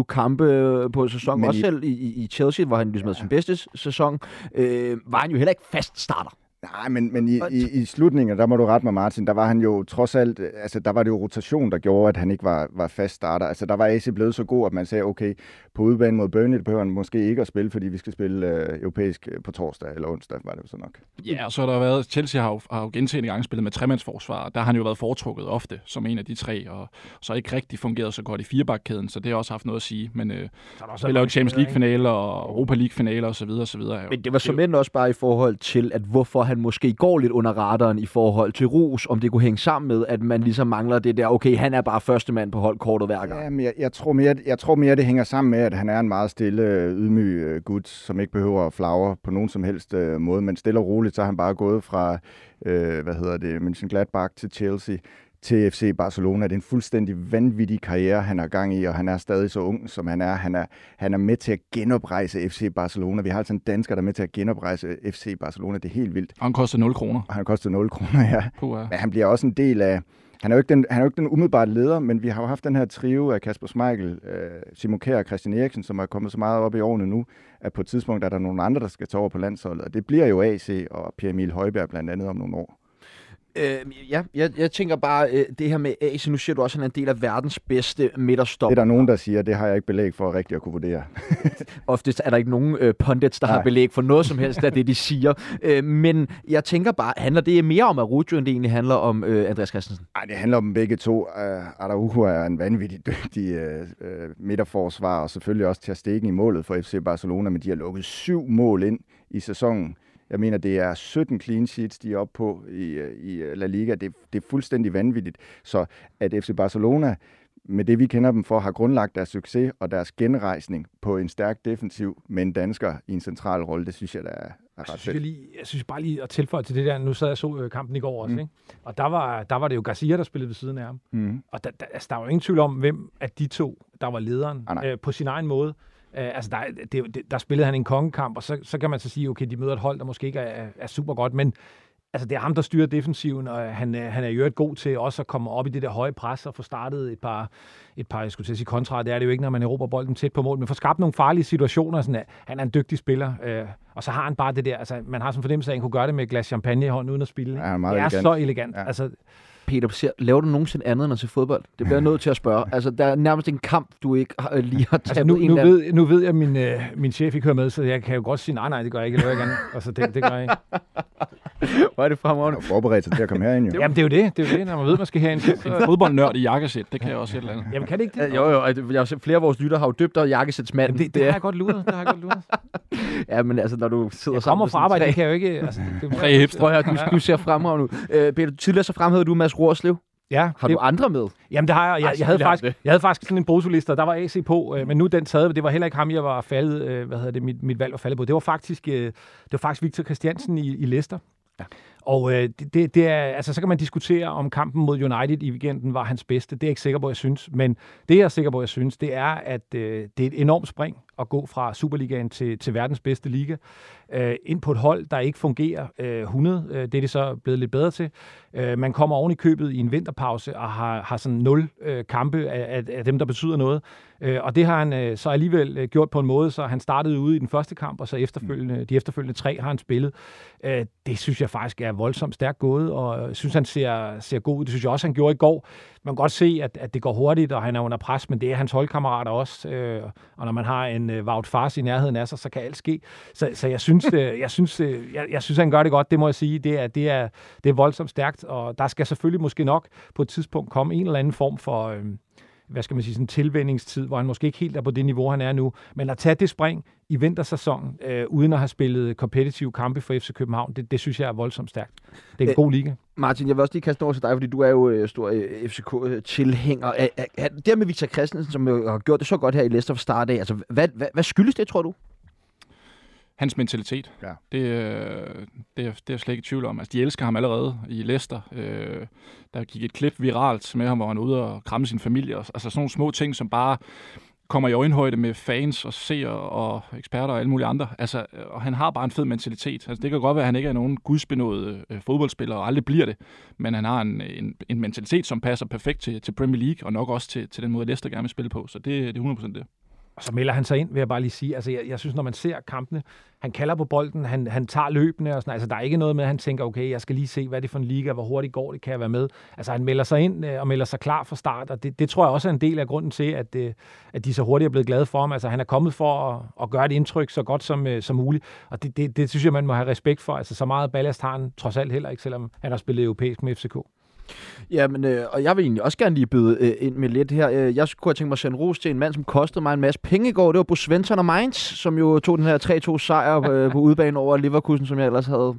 21-22 kampe øh, på sæson. Men Også i, selv i, i Chelsea, hvor han ligesom ja. sin bedste sæson, øh, var han jo heller ikke fast starter. Nej, men, men i, i, i slutningen, der må du rette mig, Martin, der var han jo trods alt, altså der var det jo rotation, der gjorde, at han ikke var, var fast starter. Altså der var AC blevet så god, at man sagde, okay, på udbanen mod Burnley, behøver han måske ikke at spille, fordi vi skal spille øh, europæisk øh, på torsdag eller onsdag, var det jo så nok. Ja, og så har der været, Chelsea har jo, har jo gentagende gange spillet med tremandsforsvar, der har han jo været foretrukket ofte som en af de tre, og så ikke rigtig fungeret så godt i firebakkæden, så det har også haft noget at sige. Men øh, spiller jo Champions League-finaler og Europa League-finaler osv. osv. Men det var som også bare i forhold til, at hvorfor han måske går lidt under radaren i forhold til Ros, om det kunne hænge sammen med, at man ligesom mangler det der, okay, han er bare første mand på holdkortet hver gang. Ja, men jeg, jeg, tror mere, jeg tror mere, det hænger sammen med, at han er en meget stille, øh, ydmyg øh, gut, som ikke behøver at flagre på nogen som helst øh, måde, men stille og roligt, så er han bare gået fra, øh, hvad hedder det, Mönchengladbach til Chelsea, til FC Barcelona. Det er en fuldstændig vanvittig karriere, han har gang i, og han er stadig så ung, som han er. Han er, han er med til at genoprejse FC Barcelona. Vi har altså en dansker, der er med til at genoprejse FC Barcelona. Det er helt vildt. Og han koster 0 kroner. Og han koster 0 kroner, ja. Puh, ja. Men han bliver også en del af... Han er, jo ikke den, han er jo ikke den umiddelbare leder, men vi har jo haft den her trio af Kasper Schmeichel, øh, Simon Kjær og Christian Eriksen, som er kommet så meget op i årene nu, at på et tidspunkt er der nogle andre, der skal tage over på landsholdet. Og det bliver jo AC og Pierre Emil Højberg blandt andet om nogle år. Øh, ja, jeg, jeg tænker bare, øh, det her med AC, nu siger du også, at han er en del af verdens bedste midterstop. Det er der nogen, der siger, det har jeg ikke belæg for rigtigt at kunne vurdere. Oftest er der ikke nogen øh, pundits, der Nej. har belæg for noget som helst af det, de siger. Øh, men jeg tænker bare, handler det mere om Arujo, end det egentlig handler om øh, Andreas Christensen? Nej, det handler om begge to. Uh, Araujo er en vanvittig dygtig uh, midterforsvar, og selvfølgelig også til at stikke i målet for FC Barcelona, men de har lukket syv mål ind i sæsonen. Jeg mener, det er 17 clean sheets, de er oppe på i, i La Liga. Det, det er fuldstændig vanvittigt. Så at FC Barcelona, med det vi kender dem for, har grundlagt deres succes og deres genrejsning på en stærk defensiv med en dansker i en central rolle, det synes jeg, der er, er ret synes jeg, fedt. lige, jeg synes bare lige at tilføje til det der, nu sad jeg så øh, kampen i går også, Mm. ikke? og der var, der var det jo Garcia, der spillede ved siden af ham. Mm. Og der, der, altså, der var jo ingen tvivl om, hvem af de to, der var lederen Ah, nej. øh, på sin egen måde. Øh, altså, der, det, det, der spillede han en kongekamp, og så, så kan man så sige, okay, de møder et hold, der måske ikke er, er super godt, men altså, det er ham, der styrer defensiven, og han, er- han er jo øvrigt god til også at komme op i det der høje pres og få startet et par, et par jeg skulle til at sige kontra, det er det jo ikke, når man erobrer bolden tæt på mål, men få skabt nogle farlige situationer, sådan at han er en dygtig spiller, øh, og så har han bare det der, altså man har sådan en fornemmelse af, at han kunne gøre det med et glas champagne i hånden uden at spille. Ja, han er meget det er elegant. så elegant. Ja. Altså, Peter, ser, laver du nogensinde andet end at se fodbold? Det bliver jeg nødt til at spørge. Altså, der er nærmest en kamp, du ikke har, øh, lige har tabt Altså, nu, en nu, anden. ved, nu ved jeg, at min, øh, min chef ikke hører med, så jeg kan jo godt sige, nej, nej, det gør jeg ikke. Jeg ikke. Altså, det, det gør jeg ikke. Hvor er det fremragende. er jo forberedt sig til at komme herind, jo. Jamen, det er jo det. Det er jo det, når man ved, man skal herind. Så, fodboldnørd i jakkesæt, det kan jeg også et eller andet. jamen, kan det ikke det? Jo, jo, det- jeg har flere af vores lytter har jo døbt dig jakkesætsmanden. Jamen, det, det, har jeg godt luret. Det har jeg godt luret. Ja, men altså, når du sidder Jeg sammen kommer med fra arbejde, det kan jeg jo ikke... Altså, det, Tre hipster. Prøv at du, du ser fremragende ud. Øh, Peter, tidligere så fremhævede du Mads Rorslev. Ja, Har det, du andre med? Jamen, det har jeg. Jeg, Ej, jeg, havde, har faktisk, jeg havde faktisk sådan en brutoliste, og der var AC på, øh, men nu er den taget. Det var heller ikke ham, jeg var faldet, øh, hvad hedder det, mit, mit valg var faldet på. Det var faktisk, øh, det var faktisk Victor Christiansen i, i Leicester. Ja. Og øh, det, det, det er, altså, så kan man diskutere, om kampen mod United i weekenden var hans bedste. Det er jeg ikke sikker på, jeg synes. Men det, jeg er sikker på, jeg synes, det er, at øh, det er et enormt spring at gå fra Superligaen til, til verdens bedste liga. Øh, ind på et hold, der ikke fungerer øh, 100. Øh, det er det så blevet lidt bedre til. Øh, man kommer oven i købet i en vinterpause og har, har sådan nul øh, kampe af, af, af dem, der betyder noget. Øh, og det har han øh, så alligevel øh, gjort på en måde, så han startede ude i den første kamp, og så efterfølgende, de efterfølgende tre har han spillet. Øh, det synes jeg faktisk er voldsomt stærkt gået, og synes, han ser, ser god ud. Det synes jeg også, han gjorde i går. Man kan godt se, at, at det går hurtigt, og han er under pres, men det er hans holdkammerater også. Øh, og når man har en øh, Wout Fars i nærheden af sig, så kan alt ske. Så, så jeg, synes, øh, jeg, synes, øh, jeg, jeg synes, han gør det godt, det må jeg sige. Det er, det er, det er voldsomt stærkt, og der skal selvfølgelig måske nok på et tidspunkt komme en eller anden form for... Øh, hvad skal man sige, sådan en tilvændingstid, hvor han måske ikke helt er på det niveau, han er nu. Men at tage det spring i vintersæsonen, øh, uden at have spillet kompetitive kampe for FC København, det, det synes jeg er voldsomt stærkt. Det er en Øh, god liga. Martin, jeg vil også lige kaste over til dig, fordi du er jo øh, stor øh, FCK-tilhænger. Er, er, er, det med Victor Christensen, som jo har gjort det så godt her i Leicester fra start af, altså, hvad, hvad, hvad skyldes det, tror du? Hans mentalitet, Ja. det, øh, det, er, det er jeg slet ikke i tvivl om. Altså, de elsker ham allerede i Leicester. Øh, der gik et klip viralt med ham, hvor han er ude og kramme sin familie. og- Altså sådan nogle små ting, som bare kommer i øjenhøjde med fans og seere og eksperter og alle mulige andre. Altså, øh, og han har bare en fed mentalitet. Altså, det kan godt være, at han ikke er nogen gudsbenået øh, fodboldspiller, og aldrig bliver det. Men han har en, en, en mentalitet, som passer perfekt til, til Premier League, og nok også til, til den måde, Leicester gerne vil spille på. Så det, det er 100% det. Og så melder han sig ind, vil jeg bare lige sige. Altså, jeg, jeg synes, når man ser kampene, han kalder på bolden, han, han tager løbende og sådan Altså, der er ikke noget med, at han tænker, okay, jeg skal lige se, hvad det er for en liga, hvor hurtigt går det, kan jeg være med. Altså, han melder sig ind øh, og melder sig klar fra start, og det, det tror jeg også er en del af grunden til, at, øh, at de så hurtigt er blevet glade for ham. Altså, han er kommet for at, at gøre et indtryk så godt som, øh, som muligt, og det, det, det synes jeg, man må have respekt for. Altså, så meget ballast har han trods alt heller ikke, selvom han har spillet europæisk med FCK. Jamen, øh, og jeg vil egentlig også gerne lige byde øh, ind med lidt her. Øh, jeg kunne have tænkt mig at sende ros til en mand, som kostede mig en masse penge i går. Det var Bo Svensson og Mainz, som jo tog den her 3-2 sejr øh, på udebane over Leverkusen, som jeg ellers havde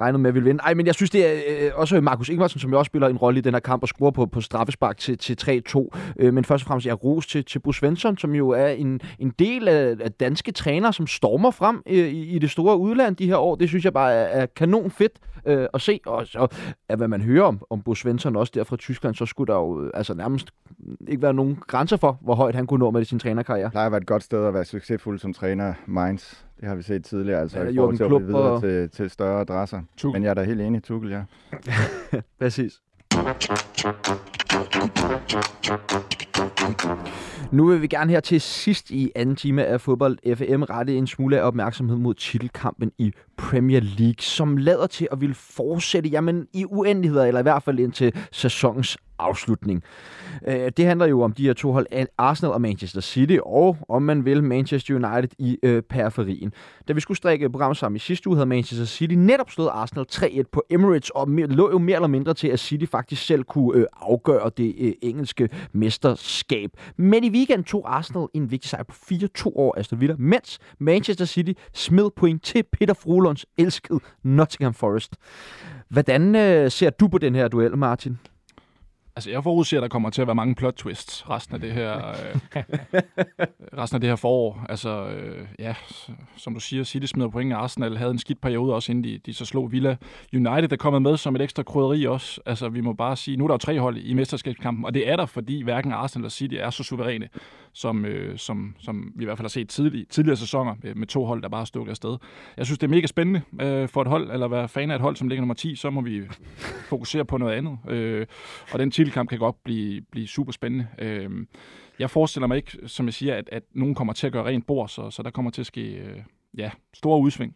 regnet med at ville vinde. Ej, men jeg synes, det er øh, også Markus Ingvarsen, som jo også spiller en rolle i den her kamp og scorer på, på straffespark til, til 3-2. Øh, men først og fremmest, jeg ros til, til Bo Svensson, som jo er en, en del af, af danske trænere, som stormer frem øh, i, i det store udland de her år. Det synes jeg bare er, er kanon fedt øh, at se. Og så, at hvad man hører om, om Bo Svensson også der fra Tyskland, så skulle der jo øh, altså nærmest ikke være nogen grænser for, hvor højt han kunne nå med sin trænerkarriere. plejer at være et godt sted at være succesfuld som træner, Mainz. Det har vi set tidligere, altså Ja, i forhold til at blive videre og- til, til større adresser. Tuchel. Men jeg er da helt enig, Tuchel, ja. Præcis. Nu vil vi gerne her til sidst i anden time af fodbold FM rette en smule af opmærksomhed mod titelkampen i Premier League, som lader til at ville fortsætte jamen, i uendeligheder, eller i hvert fald indtil sæsonens afslutning. Øh, Det handler jo om de her to hold, Arsenal og Manchester City, og om man vil Manchester United i øh, periferien. Da vi skulle strikke programmet sammen i sidste uge, havde Manchester City netop slået Arsenal 3-1 på Emirates, og mere- lå jo mere eller mindre til, at City faktisk selv kunne øh, afgøre det øh, engelske mesterskab. Men i weekenden tog Arsenal en vigtig sejr på 4-2 over Aston Villa, mens Manchester City smed point til Peter Frolunds elskede Nottingham Forest. Hvordan øh, ser du på den her duel, Martin? Altså, jeg forudser, at der kommer til at være mange plot twists resten af det her, øh, resten af det her forår. Altså, øh, ja, som du siger, City smider point. Arsenal havde en skidt periode også, inden de, de så slog Villa. United er kommet med som et ekstra krydderi også. Altså, vi må bare sige, nu er der jo tre hold i mesterskabskampen, og det er der, fordi hverken Arsenal eller City er så suveræne, som, øh, som, som vi i hvert fald har set tidlig, tidligere sæsoner med, med to hold, der bare stukket afsted. Jeg synes, det er mega spændende øh, for et hold, eller være fan af et hold, som ligger nummer 10, så må vi fokusere på noget andet. Øh, og den titelkamp kan godt blive, blive super spændende. Øh, jeg forestiller mig ikke, som jeg siger, at, at nogen kommer til at gøre rent bord, så, så der kommer til at ske øh, ja, store udsving.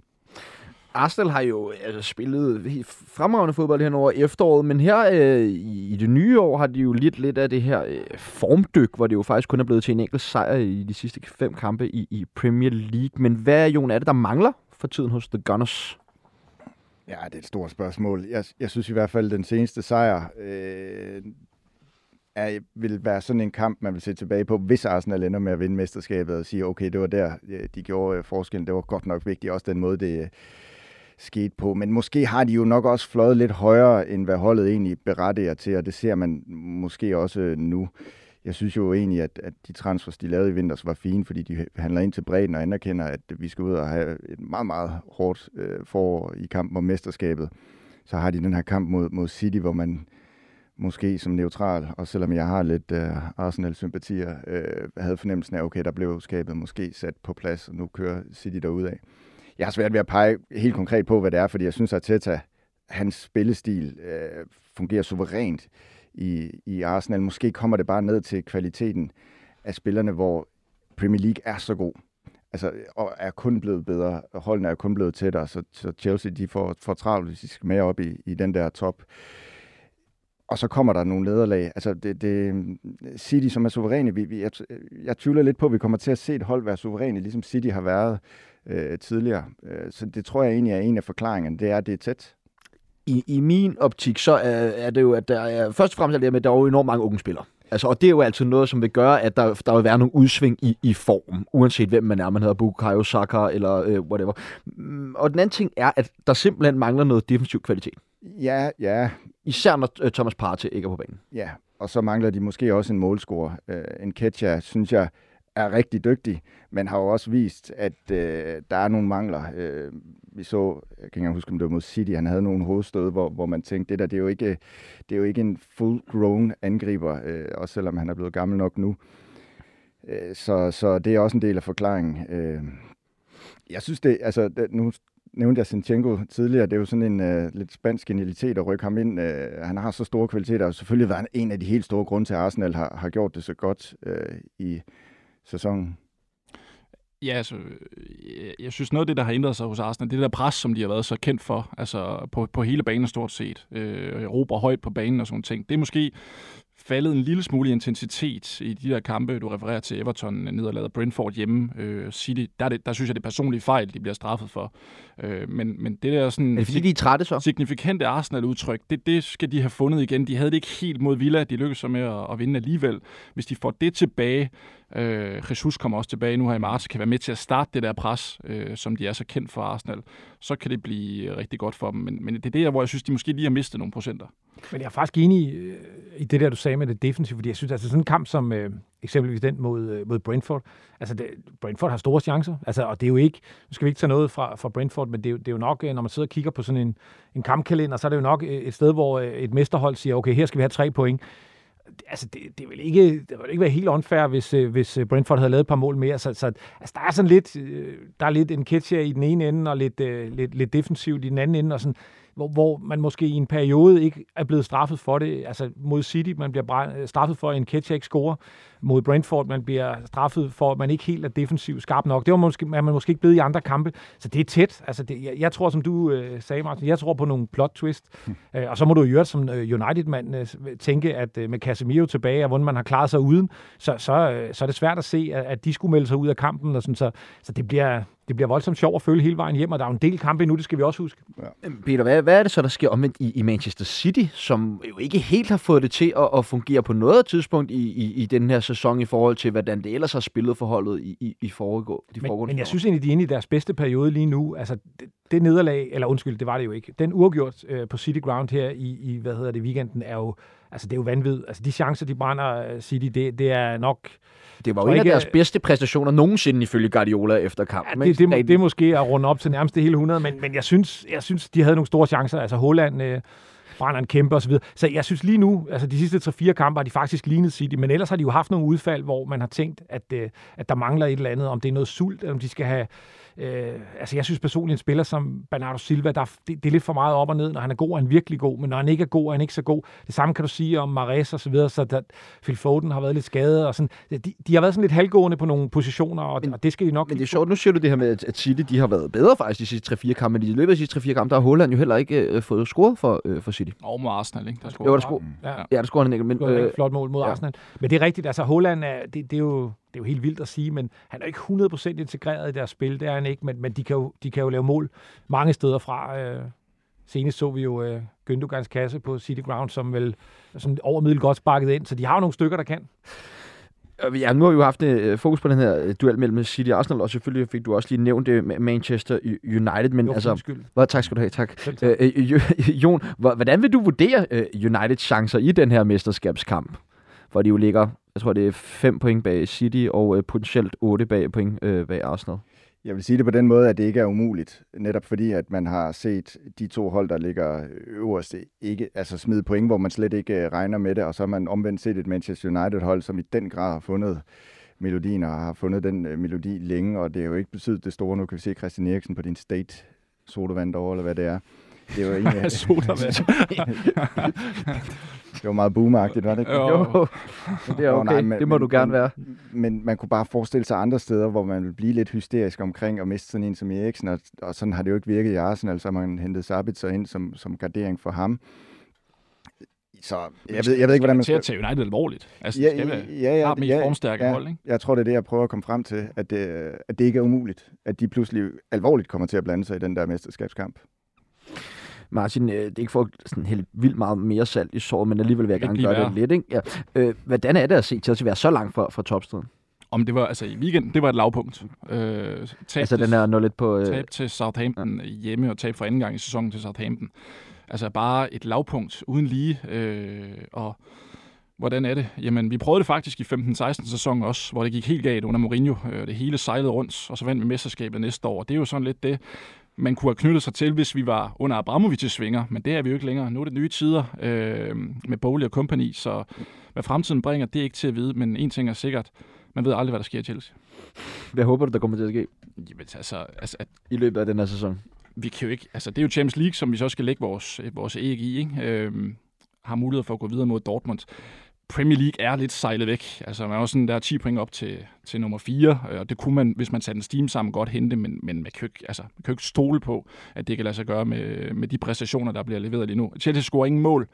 Arsenal har jo altså, spillet fremragende fodbold hen over efteråret, men her øh, i det nye år har de jo lidt lidt af det her øh, formdyk, hvor det jo faktisk kun er blevet til en enkelt sejr i de sidste fem kampe i, i Premier League. Men hvad, Jon, er det, der mangler for tiden hos The Gunners? Ja, det er et stort spørgsmål. Jeg, jeg synes i hvert fald, at den seneste sejr øh, er, vil være sådan en kamp, man vil se tilbage på, hvis Arsenal ender med at vinde mesterskabet og sige, okay, det var der, øh, de gjorde øh, forskellen. Det var godt nok vigtigt, også den måde, det øh, skete på. Men måske har de jo nok også fløjet lidt højere, end hvad holdet egentlig berettiger til, og det ser man måske også nu. Jeg synes jo egentlig, at, at de transfers, de lavede i vinters, var fine, fordi de handler ind til bredden og anerkender, at vi skal ud og have et meget, meget hårdt øh, forår i kampen om mesterskabet. Så har de den her kamp mod, mod City, hvor man måske som neutral, og selvom jeg har lidt øh, Arsenal-sympatier, øh, havde fornemmelsen af, okay, der blev skabet måske sat på plads, og nu kører City derud af jeg har svært ved at pege helt konkret på, hvad det er, fordi jeg synes, at Teta, hans spillestil øh, fungerer suverænt i, i Arsenal. Måske kommer det bare ned til kvaliteten af spillerne, hvor Premier League er så god. Altså, og er kun blevet bedre. Holdene er kun blevet tættere, så, så Chelsea de får, får travlt, hvis de skal med op i, i den der top. Og så kommer der nogle nederlag. Altså, det, det, City, som er suveræne, vi, vi, jeg, jeg tvivler lidt på, at vi kommer til at se et hold være suveræne, ligesom City har været øh, tidligere. Øh, så det tror jeg egentlig er en af forklaringerne, det er, at det er tæt. I, I min optik, så er, er det jo, at der er, først og fremmest er det med, at der er jo enormt mange unge spillere. Altså, og det er jo altid noget, som vil gøre, at der, der vil være nogle udsving i, i form, uanset hvem man er. Man hedder Bukayo Saka eller øh, whatever. Mm, og den anden ting er, at der simpelthen mangler noget defensiv kvalitet. Ja, ja. Især når øh, Thomas Partey ikke er på banen. Ja, og så mangler de måske også en målscorer. Øh, en Ketcha, synes jeg, er rigtig dygtig, men har jo også vist, at øh, der er nogle mangler. Øh, vi så, jeg kan ikke huske, om det var mod City, han havde nogle hovedstød, hvor, hvor man tænkte, det der, det er jo ikke, det er jo ikke en full-grown angriber, øh, også selvom han er blevet gammel nok nu. Øh, så, så det er også en del af forklaringen. Øh, jeg synes det, altså det, nu nævnte jeg Sinchenko tidligere, det er jo sådan en øh, lidt spansk genialitet at rykke ham ind. Øh, han har så store kvaliteter, og selvfølgelig været en af de helt store grunde til, at Arsenal har, har gjort det så godt øh, i sæsonen? Ja, altså, jeg, jeg synes noget af det, der har ændret sig hos Arsenal, det er det der pres, som de har været så kendt for, altså på, på hele banen stort set. Øh, råber højt på banen og sådan ting. Det er måske faldet en lille smule intensitet i de der kampe, du refererer til Everton, nederlaget Brentford hjemme, øh, City. Der, det, der synes jeg, det er personlige fejl, de bliver straffet for. Øh, men, men det der sådan... Er det fordi, de er trætte så? Signifikante Arsenal-udtryk, det, det skal de have fundet igen. De havde det ikke helt mod Villa, de lykkedes så med at, at vinde alligevel. Hvis de får det tilbage, øh, Jesus kommer også tilbage nu her i marts, kan være med til at starte det der pres, øh, som de er så kendt for Arsenal, så kan det blive øh, rigtig godt for dem. Men, men det er der, hvor jeg synes, de måske lige har mistet nogle procenter. Men jeg er faktisk enig i, i det der, du sagde med det defensive, fordi jeg synes, altså sådan en kamp som øh, eksempelvis den mod, øh, mod Brentford, altså det, Brentford har store chancer, altså, og det er jo ikke, nu skal vi ikke tage noget fra, fra Brentford, men det er, jo, det er jo nok, øh, når man sidder og kigger på sådan en, en kampkalender, så er det jo nok et sted, hvor et mesterhold siger, okay, her skal vi have tre point, altså det, det, vil ikke, det vil ikke være helt unfair, hvis, øh, hvis øh, Brentford havde lavet et par mål mere. Så, så altså, der er sådan lidt, øh, der er lidt en Ketcher i den ene ende, og lidt, lidt, lidt defensivt i den anden ende, og sådan, hvor, hvor man måske i en periode ikke er blevet straffet for det. Altså mod City, man bliver straffet for, at en Ketcher ikke scorer. Mod Brentford, man bliver straffet for, at man ikke helt er defensivt skarp nok. Det var måske, man måske ikke blevet i andre kampe. Så det er tæt. Altså det, jeg, jeg tror, som du øh, sagde, Martin, jeg tror på nogle plot twist. Hmm. Øh, og så må du jo som øh, United-mand øh, tænke, at øh, med Casemiro tilbage, og hvordan man har klaret sig uden, så, så, øh, så er det svært at se, at, at de skulle melde sig ud af kampen. Og sådan, så, så det bliver, det bliver voldsomt sjovt at følge hele vejen hjem, og der er jo en del kampe nu, det skal vi også huske. Ja. Peter, hvad, hvad er det så, der sker omvendt i, i Manchester City, som jo ikke helt har fået det til at, at fungere på noget tidspunkt i, i, i den her sæson i forhold til, hvordan det ellers har spillet forholdet i, i, i foregå, de men, Men jeg synes egentlig, de er inde i deres bedste periode lige nu. Altså, det, det nederlag, eller undskyld, det var det jo ikke. Den uafgjort øh, på City Ground her i, i, hvad hedder det, weekenden, er jo Altså, det er jo vanvittigt. Altså, de chancer, de brænder City, det, det er nok... Det var jo en af deres bedste præstationer nogensinde ifølge Guardiola efter kampen. Ja, det, det, det, det er måske at runde op til nærmest det hele 100, men, men jeg, synes, jeg synes, de havde nogle store chancer. Altså Holland øh, brænder en kæmpe osv. Så jeg synes lige nu, altså de sidste 3-4 kampe har de faktisk lignet City, men ellers har de jo haft nogle udfald, hvor man har tænkt, at, øh, at der mangler et eller andet, om det er noget sult, eller om de skal have Øh, altså, jeg synes personligt, en spiller som Bernardo Silva, der, det, det er lidt for meget op og ned. Når han er god, er han virkelig god, men når han ikke er god, er han ikke så god. Det samme kan du sige om Mares og så videre, så der, Phil Foden har været lidt skadet. Og sådan. De, de har været sådan lidt halvgående på nogle positioner, og, men, og det skal de nok... Men det er sjovt, nu siger du det her med, at City de har været bedre faktisk de sidste 3-4 kampe, men i løbet af de sidste 3-4 kampe, der har Holland jo heller ikke øh, fået scoret for, øh, for City. Og mod Arsenal, ikke? Der jo, der scorede, ja. ja, der scorede han ikke. Men, øh, flot mål mod ja. Arsenal. Men det er rigtigt, altså Holland, er, det, det er jo det er jo helt vildt at sige, men han er ikke 100% integreret i deres spil, det er han ikke, men, men de, kan jo, de kan jo lave mål mange steder fra. Øh, senest så vi jo øh, Gündogans kasse på City Ground, som vel sådan over middel godt sparket ind, så de har jo nogle stykker, der kan. Ja, nu har vi jo haft uh, fokus på den her øh, duel mellem City og Arsenal, og selvfølgelig fik du også lige nævnt det med Manchester United. Men jo, altså, hvad, tak skal du have, tak. Uh, Jon, hvordan vil du vurdere Uniteds chancer i den her mesterskabskamp? Hvor de jo ligger jeg tror, det er 5 point bag City og øh, potentielt 8 bag point øh, bag Arsenal. Jeg vil sige det på den måde, at det ikke er umuligt, netop fordi, at man har set de to hold, der ligger øverst, ikke, altså smide point, hvor man slet ikke øh, regner med det, og så har man omvendt set et Manchester United-hold, som i den grad har fundet melodien og har fundet den øh, melodi længe, og det er jo ikke betydet det store. Nu kan vi se Christian Eriksen på din state sodavand derovre, eller hvad det er. Det var egentlig... Sodavand. det var meget boomagtigt, var det ikke? Jo, jo. det er okay. nej, men, det må du gerne være. Men man kunne bare forestille sig andre steder, hvor man ville blive lidt hysterisk omkring og miste sådan en som Eriksen, og, og sådan har det jo ikke virket i Arsenal, så man hentet Sabitzer ind som, som gardering for ham. Så jeg ved, jeg ved ikke, hvordan man skal... Til at tage United alvorligt. Altså, ja, skal være, ja, ja, ja, ja, formstærke ja, hold, ikke? Jeg tror, det er det, jeg prøver at komme frem til, at det, at det ikke er umuligt, at de pludselig alvorligt kommer til at blande sig i den der mesterskabskamp. Martin, øh, det er ikke for sådan helt vildt meget mere salt i såret, men alligevel vil jeg gerne gøre det lidt. Ikke? Ja. Øh, hvordan er det at se Chelsea være så langt fra, fra topstriden? Om det var, altså i weekenden, det var et lavpunkt. Øh, altså den er 0 på... Øh... Tab til Southampton ja. hjemme og tab for anden gang i sæsonen til Southampton. Altså bare et lavpunkt uden lige. Øh, og hvordan er det? Jamen, vi prøvede det faktisk i 15-16 sæson også, hvor det gik helt galt under Mourinho. Øh, det hele sejlede rundt, og så vandt vi mesterskabet næste år. Det er jo sådan lidt det, man kunne have knyttet sig til, hvis vi var under Abramovic svinger, men det er vi jo ikke længere. Nu er det nye tider øh, med Bowley og company, så hvad fremtiden bringer, det er ikke til at vide, men en ting er sikkert, man ved aldrig, hvad der sker i Chelsea. Hvad håber du, der kommer til at ske? Jamen, altså, altså at, I løbet af den her sæson? Vi kan jo ikke, altså det er jo Champions League, som vi så skal lægge vores, vores æg i, ikke? Øh, har mulighed for at gå videre mod Dortmund. Premier League er lidt sejlet væk. Altså, man er også sådan der 10 point op til, til nummer 4, øh, og det kunne man, hvis man satte en steam sammen, godt hente, men, men man, kan jo ikke, altså, man kan jo ikke stole på, at det kan lade sig gøre med, med de præstationer, der bliver leveret lige nu. Chelsea scorer ingen mål.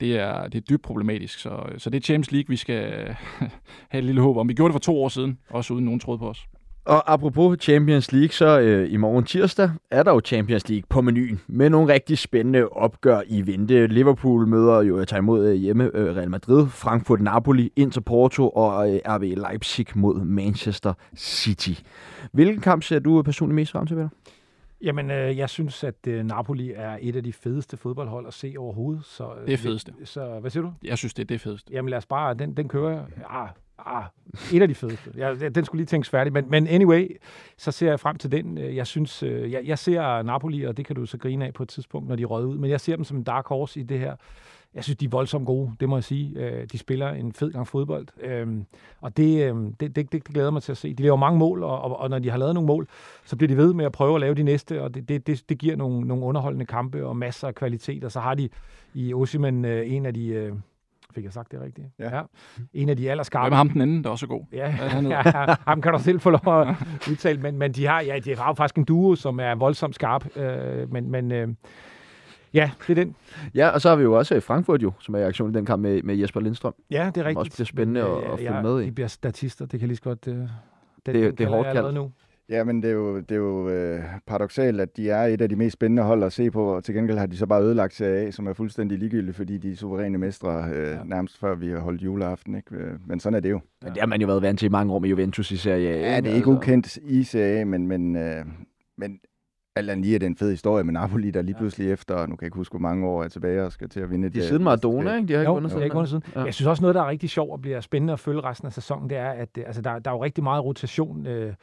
Det er, det er dybt problematisk, så, så det er Champions League, vi skal have et lille håb om. Vi gjorde det for to år siden, også uden nogen troede på os. Og apropos Champions League, så øh, i morgen tirsdag er der jo Champions League på menuen med nogle rigtig spændende opgør i vente. Liverpool møder jo tager imod øh, hjemme øh, Real Madrid, Frankfurt Napoli, Inter Porto og øh, RB Leipzig mod Manchester City. Hvilken kamp ser du personligt mest frem til, Peter? Jamen, øh, jeg synes, at øh, Napoli er et af de fedeste fodboldhold at se overhovedet. Så, øh, det er fedeste. Så, hvad siger du? Jeg synes, det er det fedeste. Jamen, lad os bare, den, den kører ah, ah, et af de fedeste. Jeg, den skulle lige tænkes færdig. Men, men anyway, så ser jeg frem til den. Øh, jeg synes, øh, jeg, jeg ser Napoli, og det kan du så grine af på et tidspunkt, når de rød ud. Men jeg ser dem som en dark horse i det her. Jeg synes, de er voldsomt gode, det må jeg sige. Øh, de spiller en fed gang fodbold. Øhm, og øhm, det, det, det, det glæder mig til at se. De laver mange mål, og, og, og når de har lavet nogle mål, så bliver de ved med at prøve at lave de næste, og det, det, det, det giver nogle, nogle underholdende kampe og masser af kvalitet. Og så har de i Osimhen en af de Fik jeg sagt det rigtigt? Ja. ja. En af de allerskarpe. Hvem er ham den anden, der er også god? Ja, ja, ham kan du selv få lov at udtale, men, men de har, ja, de har jo faktisk en duo, som er voldsomt skarp, øh, men, men øh, Ja, det er den. Ja, og så har vi jo også Frankfurt jo, som er i aktion i den kamp med, med Jesper Lindstrøm. Ja, det er rigtigt. Som også bliver spændende at, at følge ja, med i. De bliver statister, det kan lige så godt... Uh, den, det, det er hårdt kaldt. Nu. Ja, men det er jo, det er jo øh, paradoxalt, at de er et af de mest spændende hold at se på, og til gengæld har de så bare ødelagt sig af, som er fuldstændig ligegyldigt, fordi de er suveræne mestre øh, ja. nærmest før vi har holdt juleaften. Ikke? Øh, men sådan er det jo. Men det har man jo været vant til i mange år med Juventus i Serie A. Ja, det er ikke altså. ukendt i Serie A, men, men, øh, men alt andet lige er det en fed historie med Napoli, der lige pludselig efter, nu kan jeg ikke huske, hvor mange år er tilbage og skal til at vinde det. er siden Maradona, ikke? De har ikke vundet siden. Ikke siden. Ja. Jeg synes også, noget, der er rigtig sjovt og bliver spændende at følge resten af sæsonen, det er, at altså, der, der er jo rigtig meget rotation øh,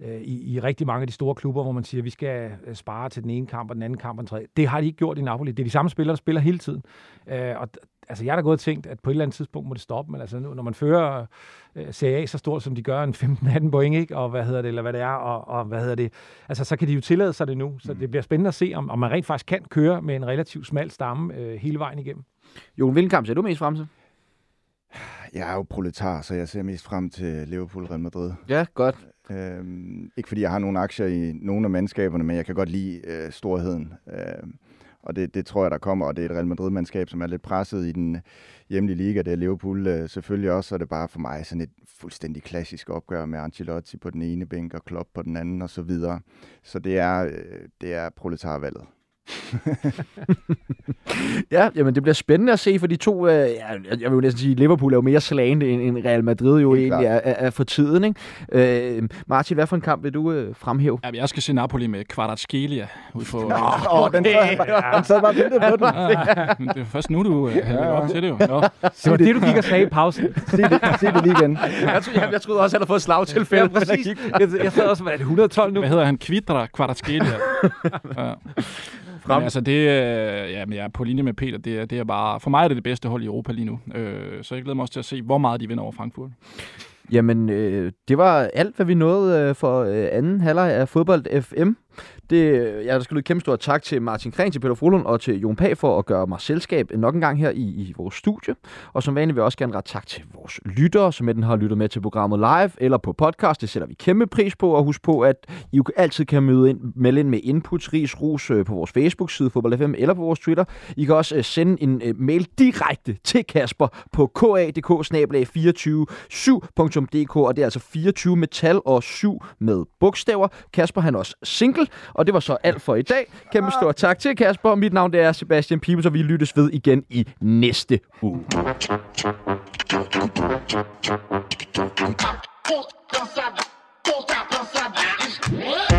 øh, i, i rigtig mange af de store klubber, hvor man siger, at vi skal øh, spare til den ene kamp og den anden kamp og den tredje. Det har de ikke gjort i Napoli. Det er de samme spillere, der spiller hele tiden. Øh, og altså, jeg har da gået og tænkt, at på et eller andet tidspunkt må det stoppe, men altså, når man fører øh, Serie A så stort, som de gør, en 15-18 point, ikke? og hvad hedder det, eller hvad det er, og, og hvad hedder det, altså, så kan de jo tillade sig det nu. Så mm. det bliver spændende at se, om, om man rent faktisk kan køre med en relativt smal stamme øh, hele vejen igennem. Jon, hvilken kamp ser du mest frem til? Jeg er jo proletar, så jeg ser mest frem til Liverpool-Real Madrid. Ja, godt. Øhm, ikke fordi jeg har nogle aktier i nogle af mandskaberne, men jeg kan godt lide øh, storheden. Øhm, og det, det tror jeg, der kommer, og det er et Real Madrid-mandskab, som er lidt presset i den hjemlige liga. Det er Liverpool øh, selvfølgelig også, og det er bare for mig sådan et fuldstændig klassisk opgør med Ancelotti på den ene bænk og Klopp på den anden og så videre. Så det er, øh, det er proletarvalget. ja, jamen det bliver spændende at se, for de to, øh, ja, jeg vil jo næsten sige, Liverpool er jo mere slagende end Real Madrid jo egentlig er, er, er for tiden. Ikke? Øh, Martin, hvad for en kamp vil du øh, fremhæve? Ja, jeg skal se Napoli med Kvaratskhelia ud for... Nå, oh, den, sad, den sad bare ventet på den. Ja, men det er først nu, du øh, ja. op til det jo. Nå. Det var det, du gik og sagde i pausen. Se det, se det lige igen. Jeg, troede, jeg, jeg troede også, at han havde fået slagtilfælde. Ja, præcis. Jeg, jeg sad også, hvad er det, 112 nu? Hvad hedder han? Kvitra Kvaratskhelia. ja frem. Men altså, det, øh, ja, men jeg er på linje med Peter. Det er, det er bare, for mig er det det bedste hold i Europa lige nu. Øh, så jeg glæder mig også til at se, hvor meget de vinder over Frankfurt. Jamen, øh, det var alt, hvad vi nåede øh, for øh, anden halvleg af Fodbold FM. Det, ja, der skal lyde kæmpe stor tak til Martin Kren, til Peter Frolund og til Jon Pag for at gøre mig selskab nok en gang her i, i vores studie. Og som vanligt vil jeg også gerne rette tak til vores lyttere, som enten har lyttet med til programmet live eller på podcast. Det sætter vi kæmpe pris på, og husk på, at I jo altid kan møde ind, melde ind med inputs, ris, rus øh, på vores Facebook-side, Fodbold FM, eller på vores Twitter. I kan også øh, sende en øh, mail direkte til Kasper på kadk 247dk og det er altså 24 med tal og 7 med bogstaver. Kasper han er også single, og det var så alt for i dag. Kæmpe stor tak til Kasper. Mit navn det er Sebastian Pibus, og vi lyttes ved igen i næste uge. Thank